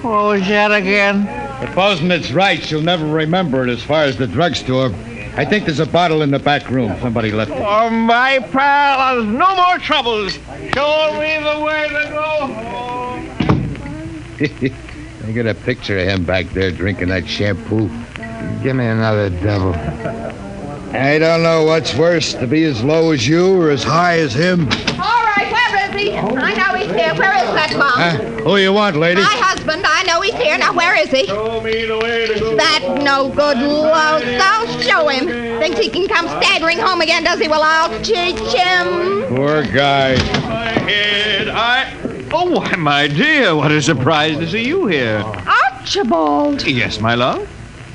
what was that again? Supposing it's right, she'll never remember it as far as the drugstore. I think there's a bottle in the back room. Somebody left it. Oh, my pal, there's no more troubles. Show me the way to go home. I got a picture of him back there drinking that shampoo. Give me another double. I don't know what's worse, to be as low as you or as high as him. All right, where is he? I know he's here. Where is that bum? Huh? Who you want, lady? My husband. I know he's here. Now, where is he? Show me the way to go. That no good louse. I'll show him. Thinks he can come staggering home again, does he? Well, I'll teach him. Poor guy. My head, I. Oh, why, my dear, what a surprise to see you here. Archibald, Yes, my love.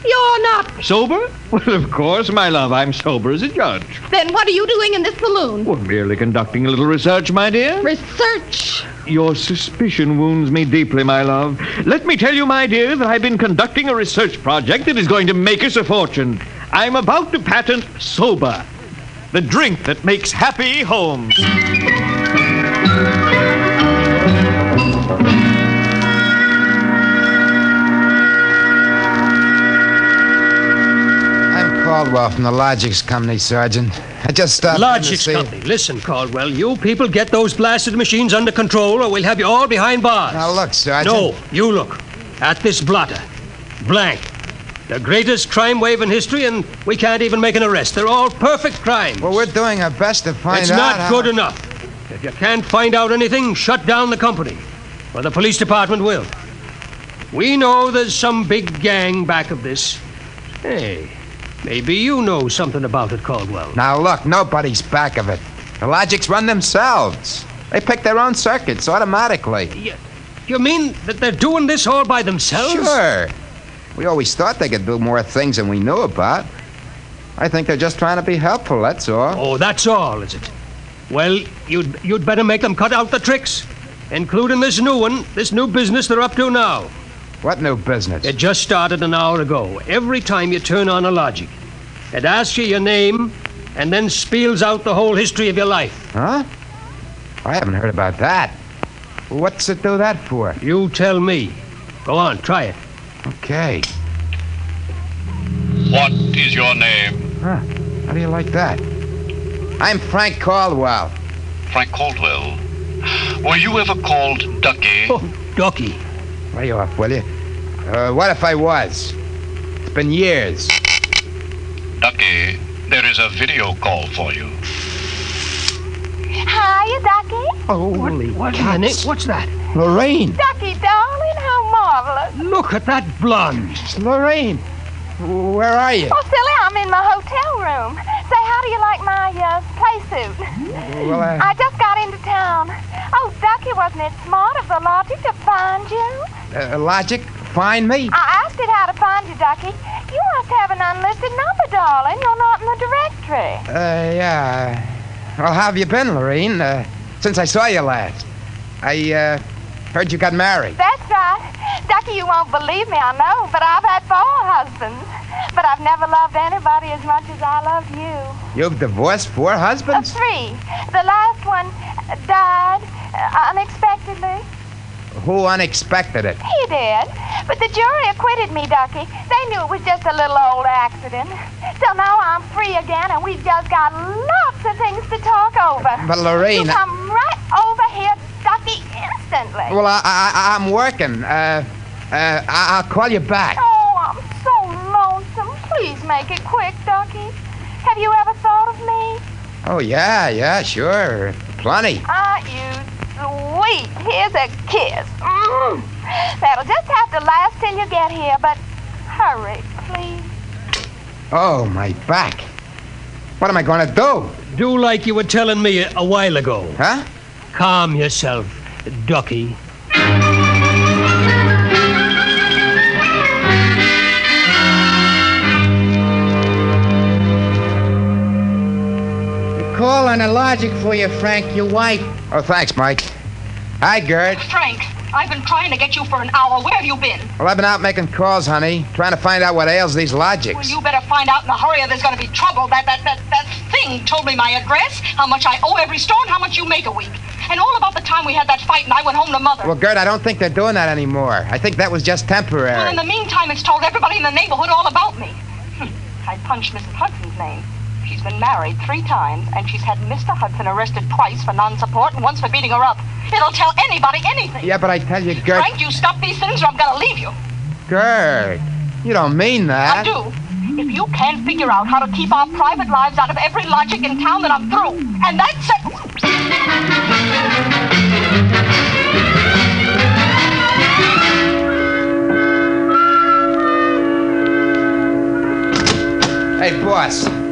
You're not. Sober? Well, of course, my love. I'm sober as a judge. Then what are you doing in this saloon? Well, merely conducting a little research, my dear. Research. Your suspicion wounds me deeply, my love. Let me tell you, my dear, that I've been conducting a research project that is going to make us a fortune. I'm about to patent Sober, the drink that makes happy homes. Caldwell from the Logics Company, Sergeant. I just stopped Logics Company. Listen, Caldwell, you people get those blasted machines under control or we'll have you all behind bars. Now, look, Sergeant. No, you look. At this blotter. Blank. The greatest crime wave in history, and we can't even make an arrest. They're all perfect crimes. Well, we're doing our best to find it's out. It's not how- good enough. If you can't find out anything, shut down the company. Or the police department will. We know there's some big gang back of this. Hey, maybe you know something about it, Caldwell. Now, look, nobody's back of it. The Logics run themselves. They pick their own circuits automatically. You mean that they're doing this all by themselves? Sure. We always thought they could do more things than we knew about. I think they're just trying to be helpful, that's all. Oh, that's all, is it? Well, you'd, you'd better make them cut out the tricks, including this new one, this new business they're up to now. What new business? It just started an hour ago. Every time you turn on a logic, it asks you your name and then spiels out the whole history of your life. Huh? I haven't heard about that. What's it do that for? You tell me. Go on, try it. Okay. What is your name? Huh. How do you like that? I'm Frank Caldwell. Frank Caldwell. Were you ever called Ducky? Oh, Ducky. Lay off, will you? Uh, what if I was? It's been years. Ducky, there is a video call for you. Hiya, Ducky. Oh. Holy what, Janet, what's that? Lorraine. Ducky, darling, how marvelous. Look at that blonde. It's Lorraine. Where are you? Oh, silly, I'm in my hotel room. Say, how do you like my uh, play suit? Well, uh, I just got into town. Oh, Ducky, wasn't it smart of the logic to find you? uh, Logic, find me. I asked it how to find you, Ducky. You must have an unlisted number, darling. You're not in the directory. Uh, yeah. Well, how have you been, Lorraine? Uh, since I saw you last. I, uh, heard you got married. That's right. Ducky, you won't believe me, I know, but I've had four husbands. But I've never loved anybody as much as I love you. You've divorced four Uh, husbands? three. The last one died uh, unexpectedly. Who unexpected it? He did. But the jury acquitted me, Ducky. They knew it was just a little old accident. So now I'm free again, and we've just got lots of things to talk over. But, Lorraine, You come right over here, Ducky, instantly. Well, I, I, I'm working. Uh, uh, I- I'll call you back. Oh, I'm so lonesome. Please make it quick, Ducky. Have you ever thought of me? Oh, yeah, yeah, sure. Plenty. Ah, you sweet. Here's a kiss. Mm. That'll just have to last till you get here, but hurry, please. Oh, my back. What am I going to do? Do like you were telling me a, a while ago. Huh? Calm yourself, Ducky. Call on a logic for you, Frank, your wife. Oh, thanks, Mike. Hi, Gert. Frank, I've been trying to get you for an hour. Where have you been? Well, I've been out making calls, honey, trying to find out what ails these logics. Well, you better find out in a hurry or there's going to be trouble. That, that, that, that thing told me my address, how much I owe every store, and how much you make a week. And all about the time we had that fight and I went home to Mother. Well, Gert, I don't think they're doing that anymore. I think that was just temporary. Well, in the meantime, it's told everybody in the neighborhood all about me. Hm, I punched Mrs. Hudson's name. She's been married three times, and she's had Mr. Hudson arrested twice for non-support and once for beating her up. It'll tell anybody anything. Yeah, but I tell you, Gert. Frank, you stop these things or I'm going to leave you. Gert, you don't mean that. I do. If you can't figure out how to keep our private lives out of every logic in town, then I'm through. And that's it. Hey, boss.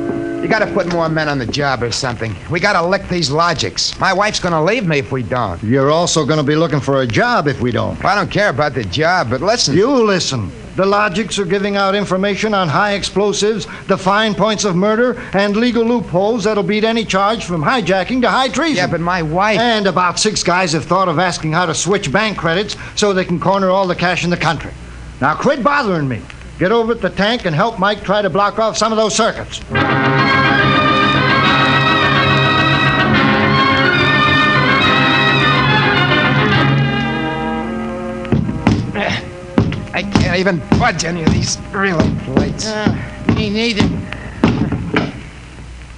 You gotta put more men on the job or something. We gotta lick these logics. My wife's gonna leave me if we don't. You're also to be looking for a job if we don't. I don't care about the job, but listen. You listen. The Logics are giving out information on high explosives, the fine points of murder, and legal loopholes that'll beat any charge from hijacking to high treason. Yeah, but my wife. And about six guys have thought of asking how to switch bank credits so they can corner all the cash in the country. Now quit bothering me. Get over at the tank and help Mike try to block off some of those circuits. I can't even budge any of these relay plates. Uh, me neither.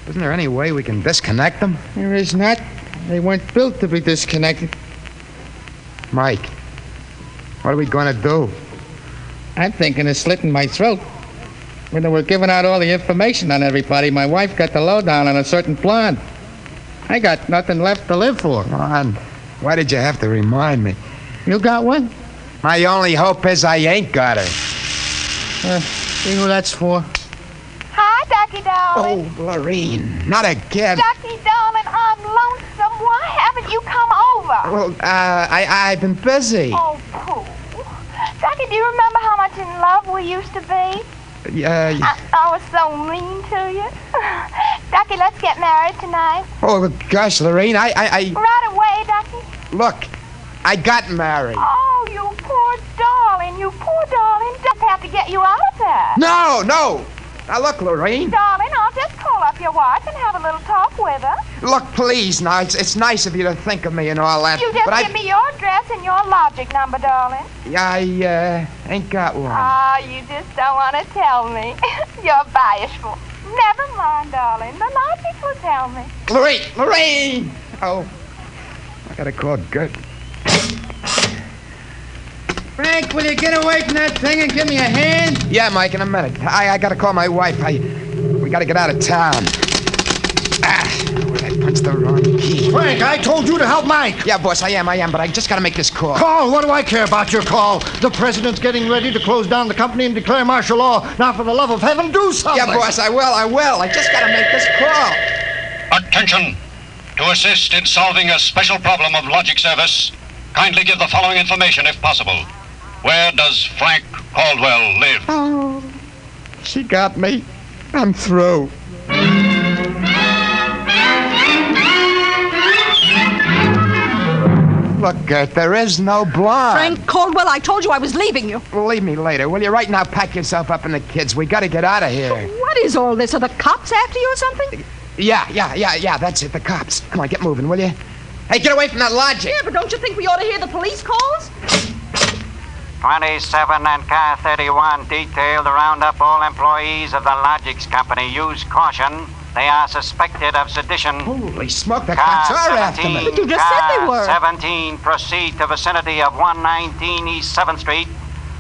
Isn't there any way we can disconnect them? There is not. They weren't built to be disconnected. Mike, what are we going to do? I'm thinking of slitting my throat. When they were giving out all the information on everybody, my wife got the lowdown on a certain blonde. I got nothing left to live for. Ron, why did you have to remind me? You got one? My only hope is I ain't got her. Uh, see who that's for? Hi, Ducky, darling. Oh, Lorene, not again. Ducky, darling, I'm lonesome. Why haven't you come over? Well, uh, I, I've been busy. Oh, Pooh. Ducky, Ducky, do you remember how much in love we used to be? Yeah. I, I was so mean to you. Ducky, let's get married tonight. Oh, gosh, Lorraine, I, I, I. Right away, Ducky. Look, I got married. Oh, you poor darling, you poor darling. Just have to get you out of there. No, no. Now, look, Lorraine. Darling, I'll just call up your wife and have a little talk with her. Look, please, now, it's, it's nice of you to think of me and all that. You just but give me your address and your logic number, darling. I, I uh, ain't got one. Ah, you just don't want to tell me. You're bashful. Never mind, darling. The logic will tell me. Lorraine, Lorraine! Oh, I gotta call Gert. Frank, will you get away from that thing and give me a hand? Yeah, Mike, in a minute. I, I gotta call my wife. I, we gotta get out of town. Ah, where'd I punch the wrong key? Frank, I told you to help Mike. Yeah, boss, I am, I am, but I just gotta make this call. Call? What do I care about your call? The president's getting ready to close down the company and declare martial law. Now, for the love of heaven, do something. Yeah, boss, I will, I will. I just gotta make this call. Attention! To assist in solving a special problem of logic service, kindly give the following information if possible. Where does Frank Caldwell live? Oh, she got me. I'm through. Look, Gert, there is no blonde. Frank Caldwell, I told you I was leaving you. Leave me later, will you? Right now, pack yourself up and the kids. We gotta get out of here. What is all this? Are the cops after you or something? Yeah, yeah, yeah, yeah, that's it, the cops. Come on, get moving, will you? Hey, get away from that lodge. Yeah, but don't you think we ought to hear the police calls? 27 and car 31 detailed to round up all employees of the Logics Company. Use caution. They are suspected of sedition. Holy smoke, the Car cops are after me. But you just said they were. 17, proceed to vicinity of 119 East 7th Street.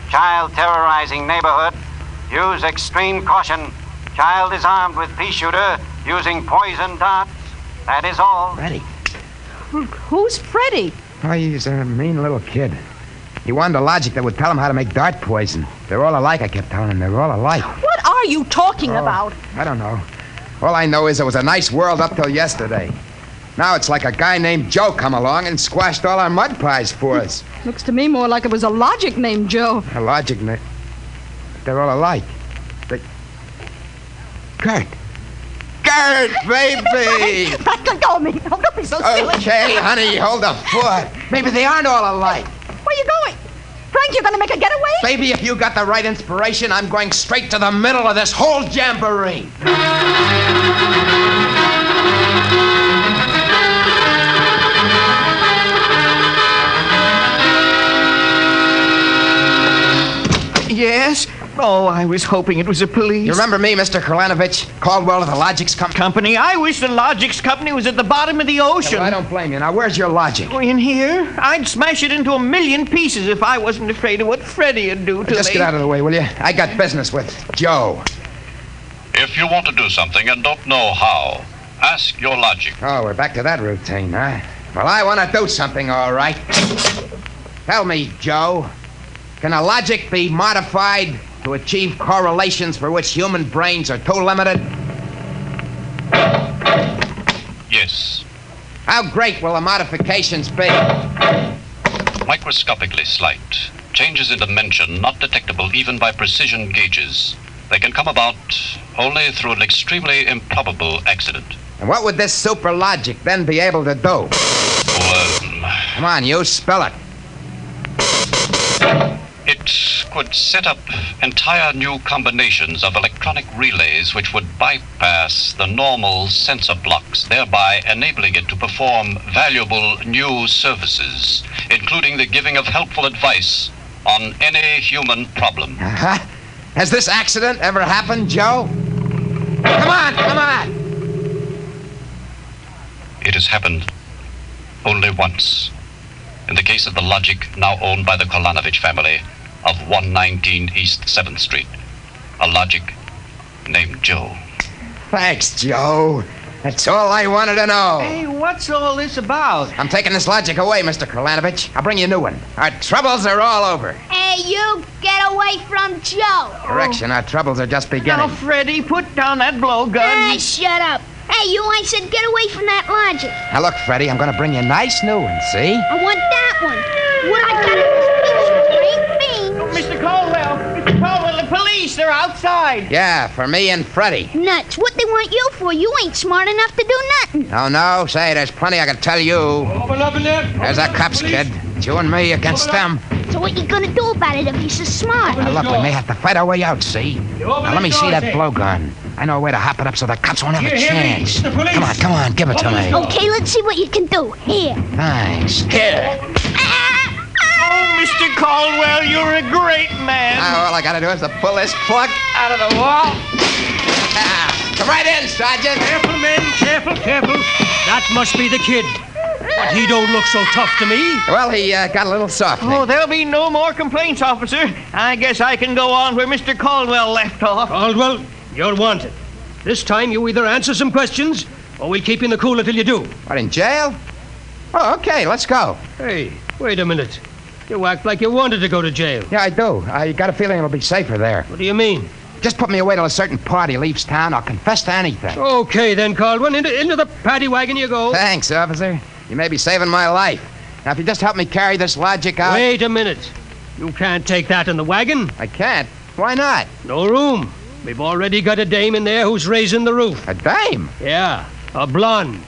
Child terrorizing neighborhood. Use extreme caution. Child is armed with pea shooter using poison darts. That is all. Freddy. Who's Freddy? Oh, he's a mean little kid. He wanted a logic that would tell him how to make dart poison. They're all alike, I kept telling him. They're all alike. What are you talking Oh, about? I don't know. All I know is it was a nice world up till yesterday. Now it's like a guy named Joe come along and squashed all our mud pies for hmm. us. Looks to me more like it was a logic named Joe. A logic, na- they're all alike. They... Gert. Gert, baby! Frank, let go of me. Oh, don't be so silly. Okay, honey, hold the fort. Maybe they aren't all alike. Where are you going? Frank, you're going to make a getaway? Baby, if you got the right inspiration, I'm going straight to the middle of this whole jamboree. Yes? Oh, I was hoping it was the police. You remember me, Mr. Kralanovich? Caldwell of the Logics Company? Company? I wish the Logics Company was at the bottom of the ocean. I don't blame you. Now, where's your logic? Oh, in here? I'd smash it into a million pieces if I wasn't afraid of what Freddie'd do to Just me. get out of the way, will you? I got business with Joe. If you want to do something and don't know how, ask your logic. Oh, we're back to that routine, huh? Well, I want to do something, all right. Tell me, Joe, can a logic be modified to achieve correlations for which human brains are too limited? Yes. How great will the modifications be? Microscopically slight. Changes in dimension not detectable even by precision gauges. They can come about only through an extremely improbable accident. And what would this super logic then be able to do? Um, come on, you spell it. It could set up entire new combinations of electronic relays which would bypass the normal sensor blocks, thereby enabling it to perform valuable new services, including the giving of helpful advice on any human problem. Uh-huh. Has this accident ever happened, Joe? Come on, come on! It has happened only once. In the case of the Logic, now owned by the Kolanovich family of 119 East 7th Street. A Logic named Joe. Thanks, Joe. That's all I wanted to know. Hey, what's all this about? I'm taking this logic away, Mr. Kralanovich. I'll bring you a new one. Our troubles are all over. Hey, you get away from Joe. Correction, our troubles are just beginning. Now, Freddie, put down that blowgun. Hey, shut up. Hey, you I said get away from that logic. Now, look, Freddie, I'm going to bring you a nice new one, see? I want that one. What I got in this picture ain't me. Mr. They're outside. Yeah, for me and Freddie. Nuts. What they want you for? You ain't smart enough to do nothing. No, no, say, there's plenty I can tell you. Open up in there. There's our cops, kid. It's you and me against them. So what you gonna do about it if he's so smart? Now, look, we may have to fight our way out, see? Now, let me see that blowgun. I know a way to hop it up so the cops won't have a You hear me? chance. Come on, come on, give it to me. Okay, let's see what you can do. Here. Thanks. Here. Mr. Caldwell, you're a great man. Now, all I gotta do is to pull this plug out of the wall. Ah, come right in, Sergeant. Careful, men. Careful, careful. That must be the kid. But he don't look so tough to me. Well, he uh, got a little soft. Oh, there'll be no more complaints, officer. I guess I can go on where Mr. Caldwell left off. Caldwell, you're wanted. This time you either answer some questions or we'll keep you in the cooler till you do. What, in jail? Oh, okay, let's go. Hey, wait a minute. You act like you wanted to go to jail. Yeah, I do. I got a feeling it'll be safer there. What do you mean? Just put me away till a certain party leaves town. I'll confess to anything. Okay, then, Caldwell. Into, into the paddy wagon you go. Thanks, officer. You may be saving my life. Now, if you just help me carry this logic out. Wait a minute. You can't take that in the wagon. I can't. Why not? No room. We've already got a dame in there who's raising the roof. A dame? Yeah, a blonde.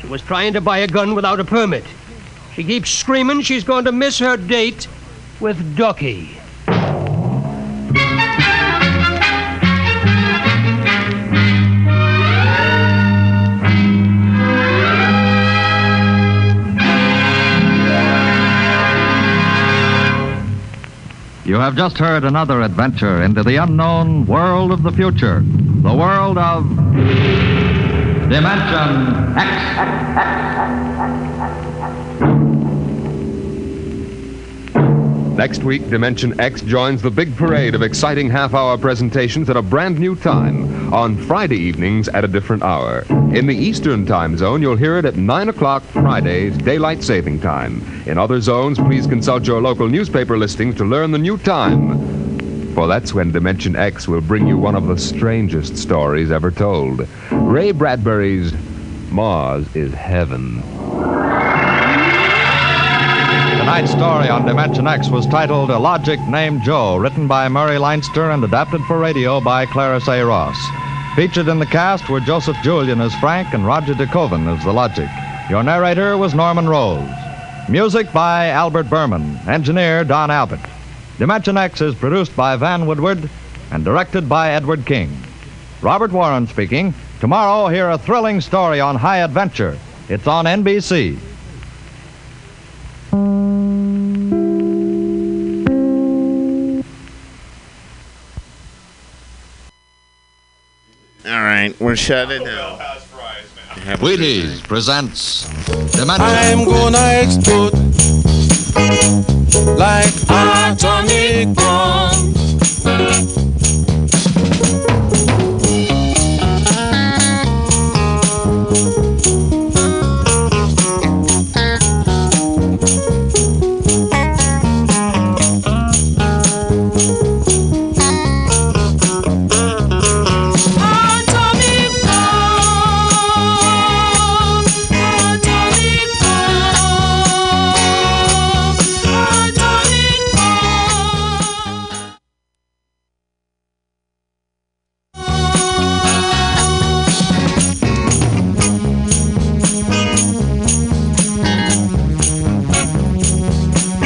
She was trying to buy a gun without a permit. She keeps screaming. She's going to miss her date with Ducky. You have just heard another adventure into the unknown world of the future, the world of Dimension Next week, Dimension X joins the big parade of exciting half hour presentations at a brand new time on Friday evenings at a different hour. In the Eastern time zone, you'll hear it at 9 o'clock Fridays, daylight saving time. In other zones, please consult your local newspaper listings to learn the new time. For that's when Dimension X will bring you one of the strangest stories ever told. Ray Bradbury's Mars is Heaven. Tonight's story on Dimension X was titled A Logic Named Joe, written by Murray Leinster and adapted for radio by Claris A. Ross. Featured in the cast were Joseph Julian as Frank and Roger DeKoven as the Logic. Your narrator was Norman Rose. Music by Albert Berman. Engineer Don Albert. Dimension X is produced by Van Woodward and directed by Edward King. Robert Warren speaking. Tomorrow, hear a thrilling story on high adventure. It's on NBC. We're shut it down. Wheaties presents Dimension. I'm gonna explode like atomic bomb.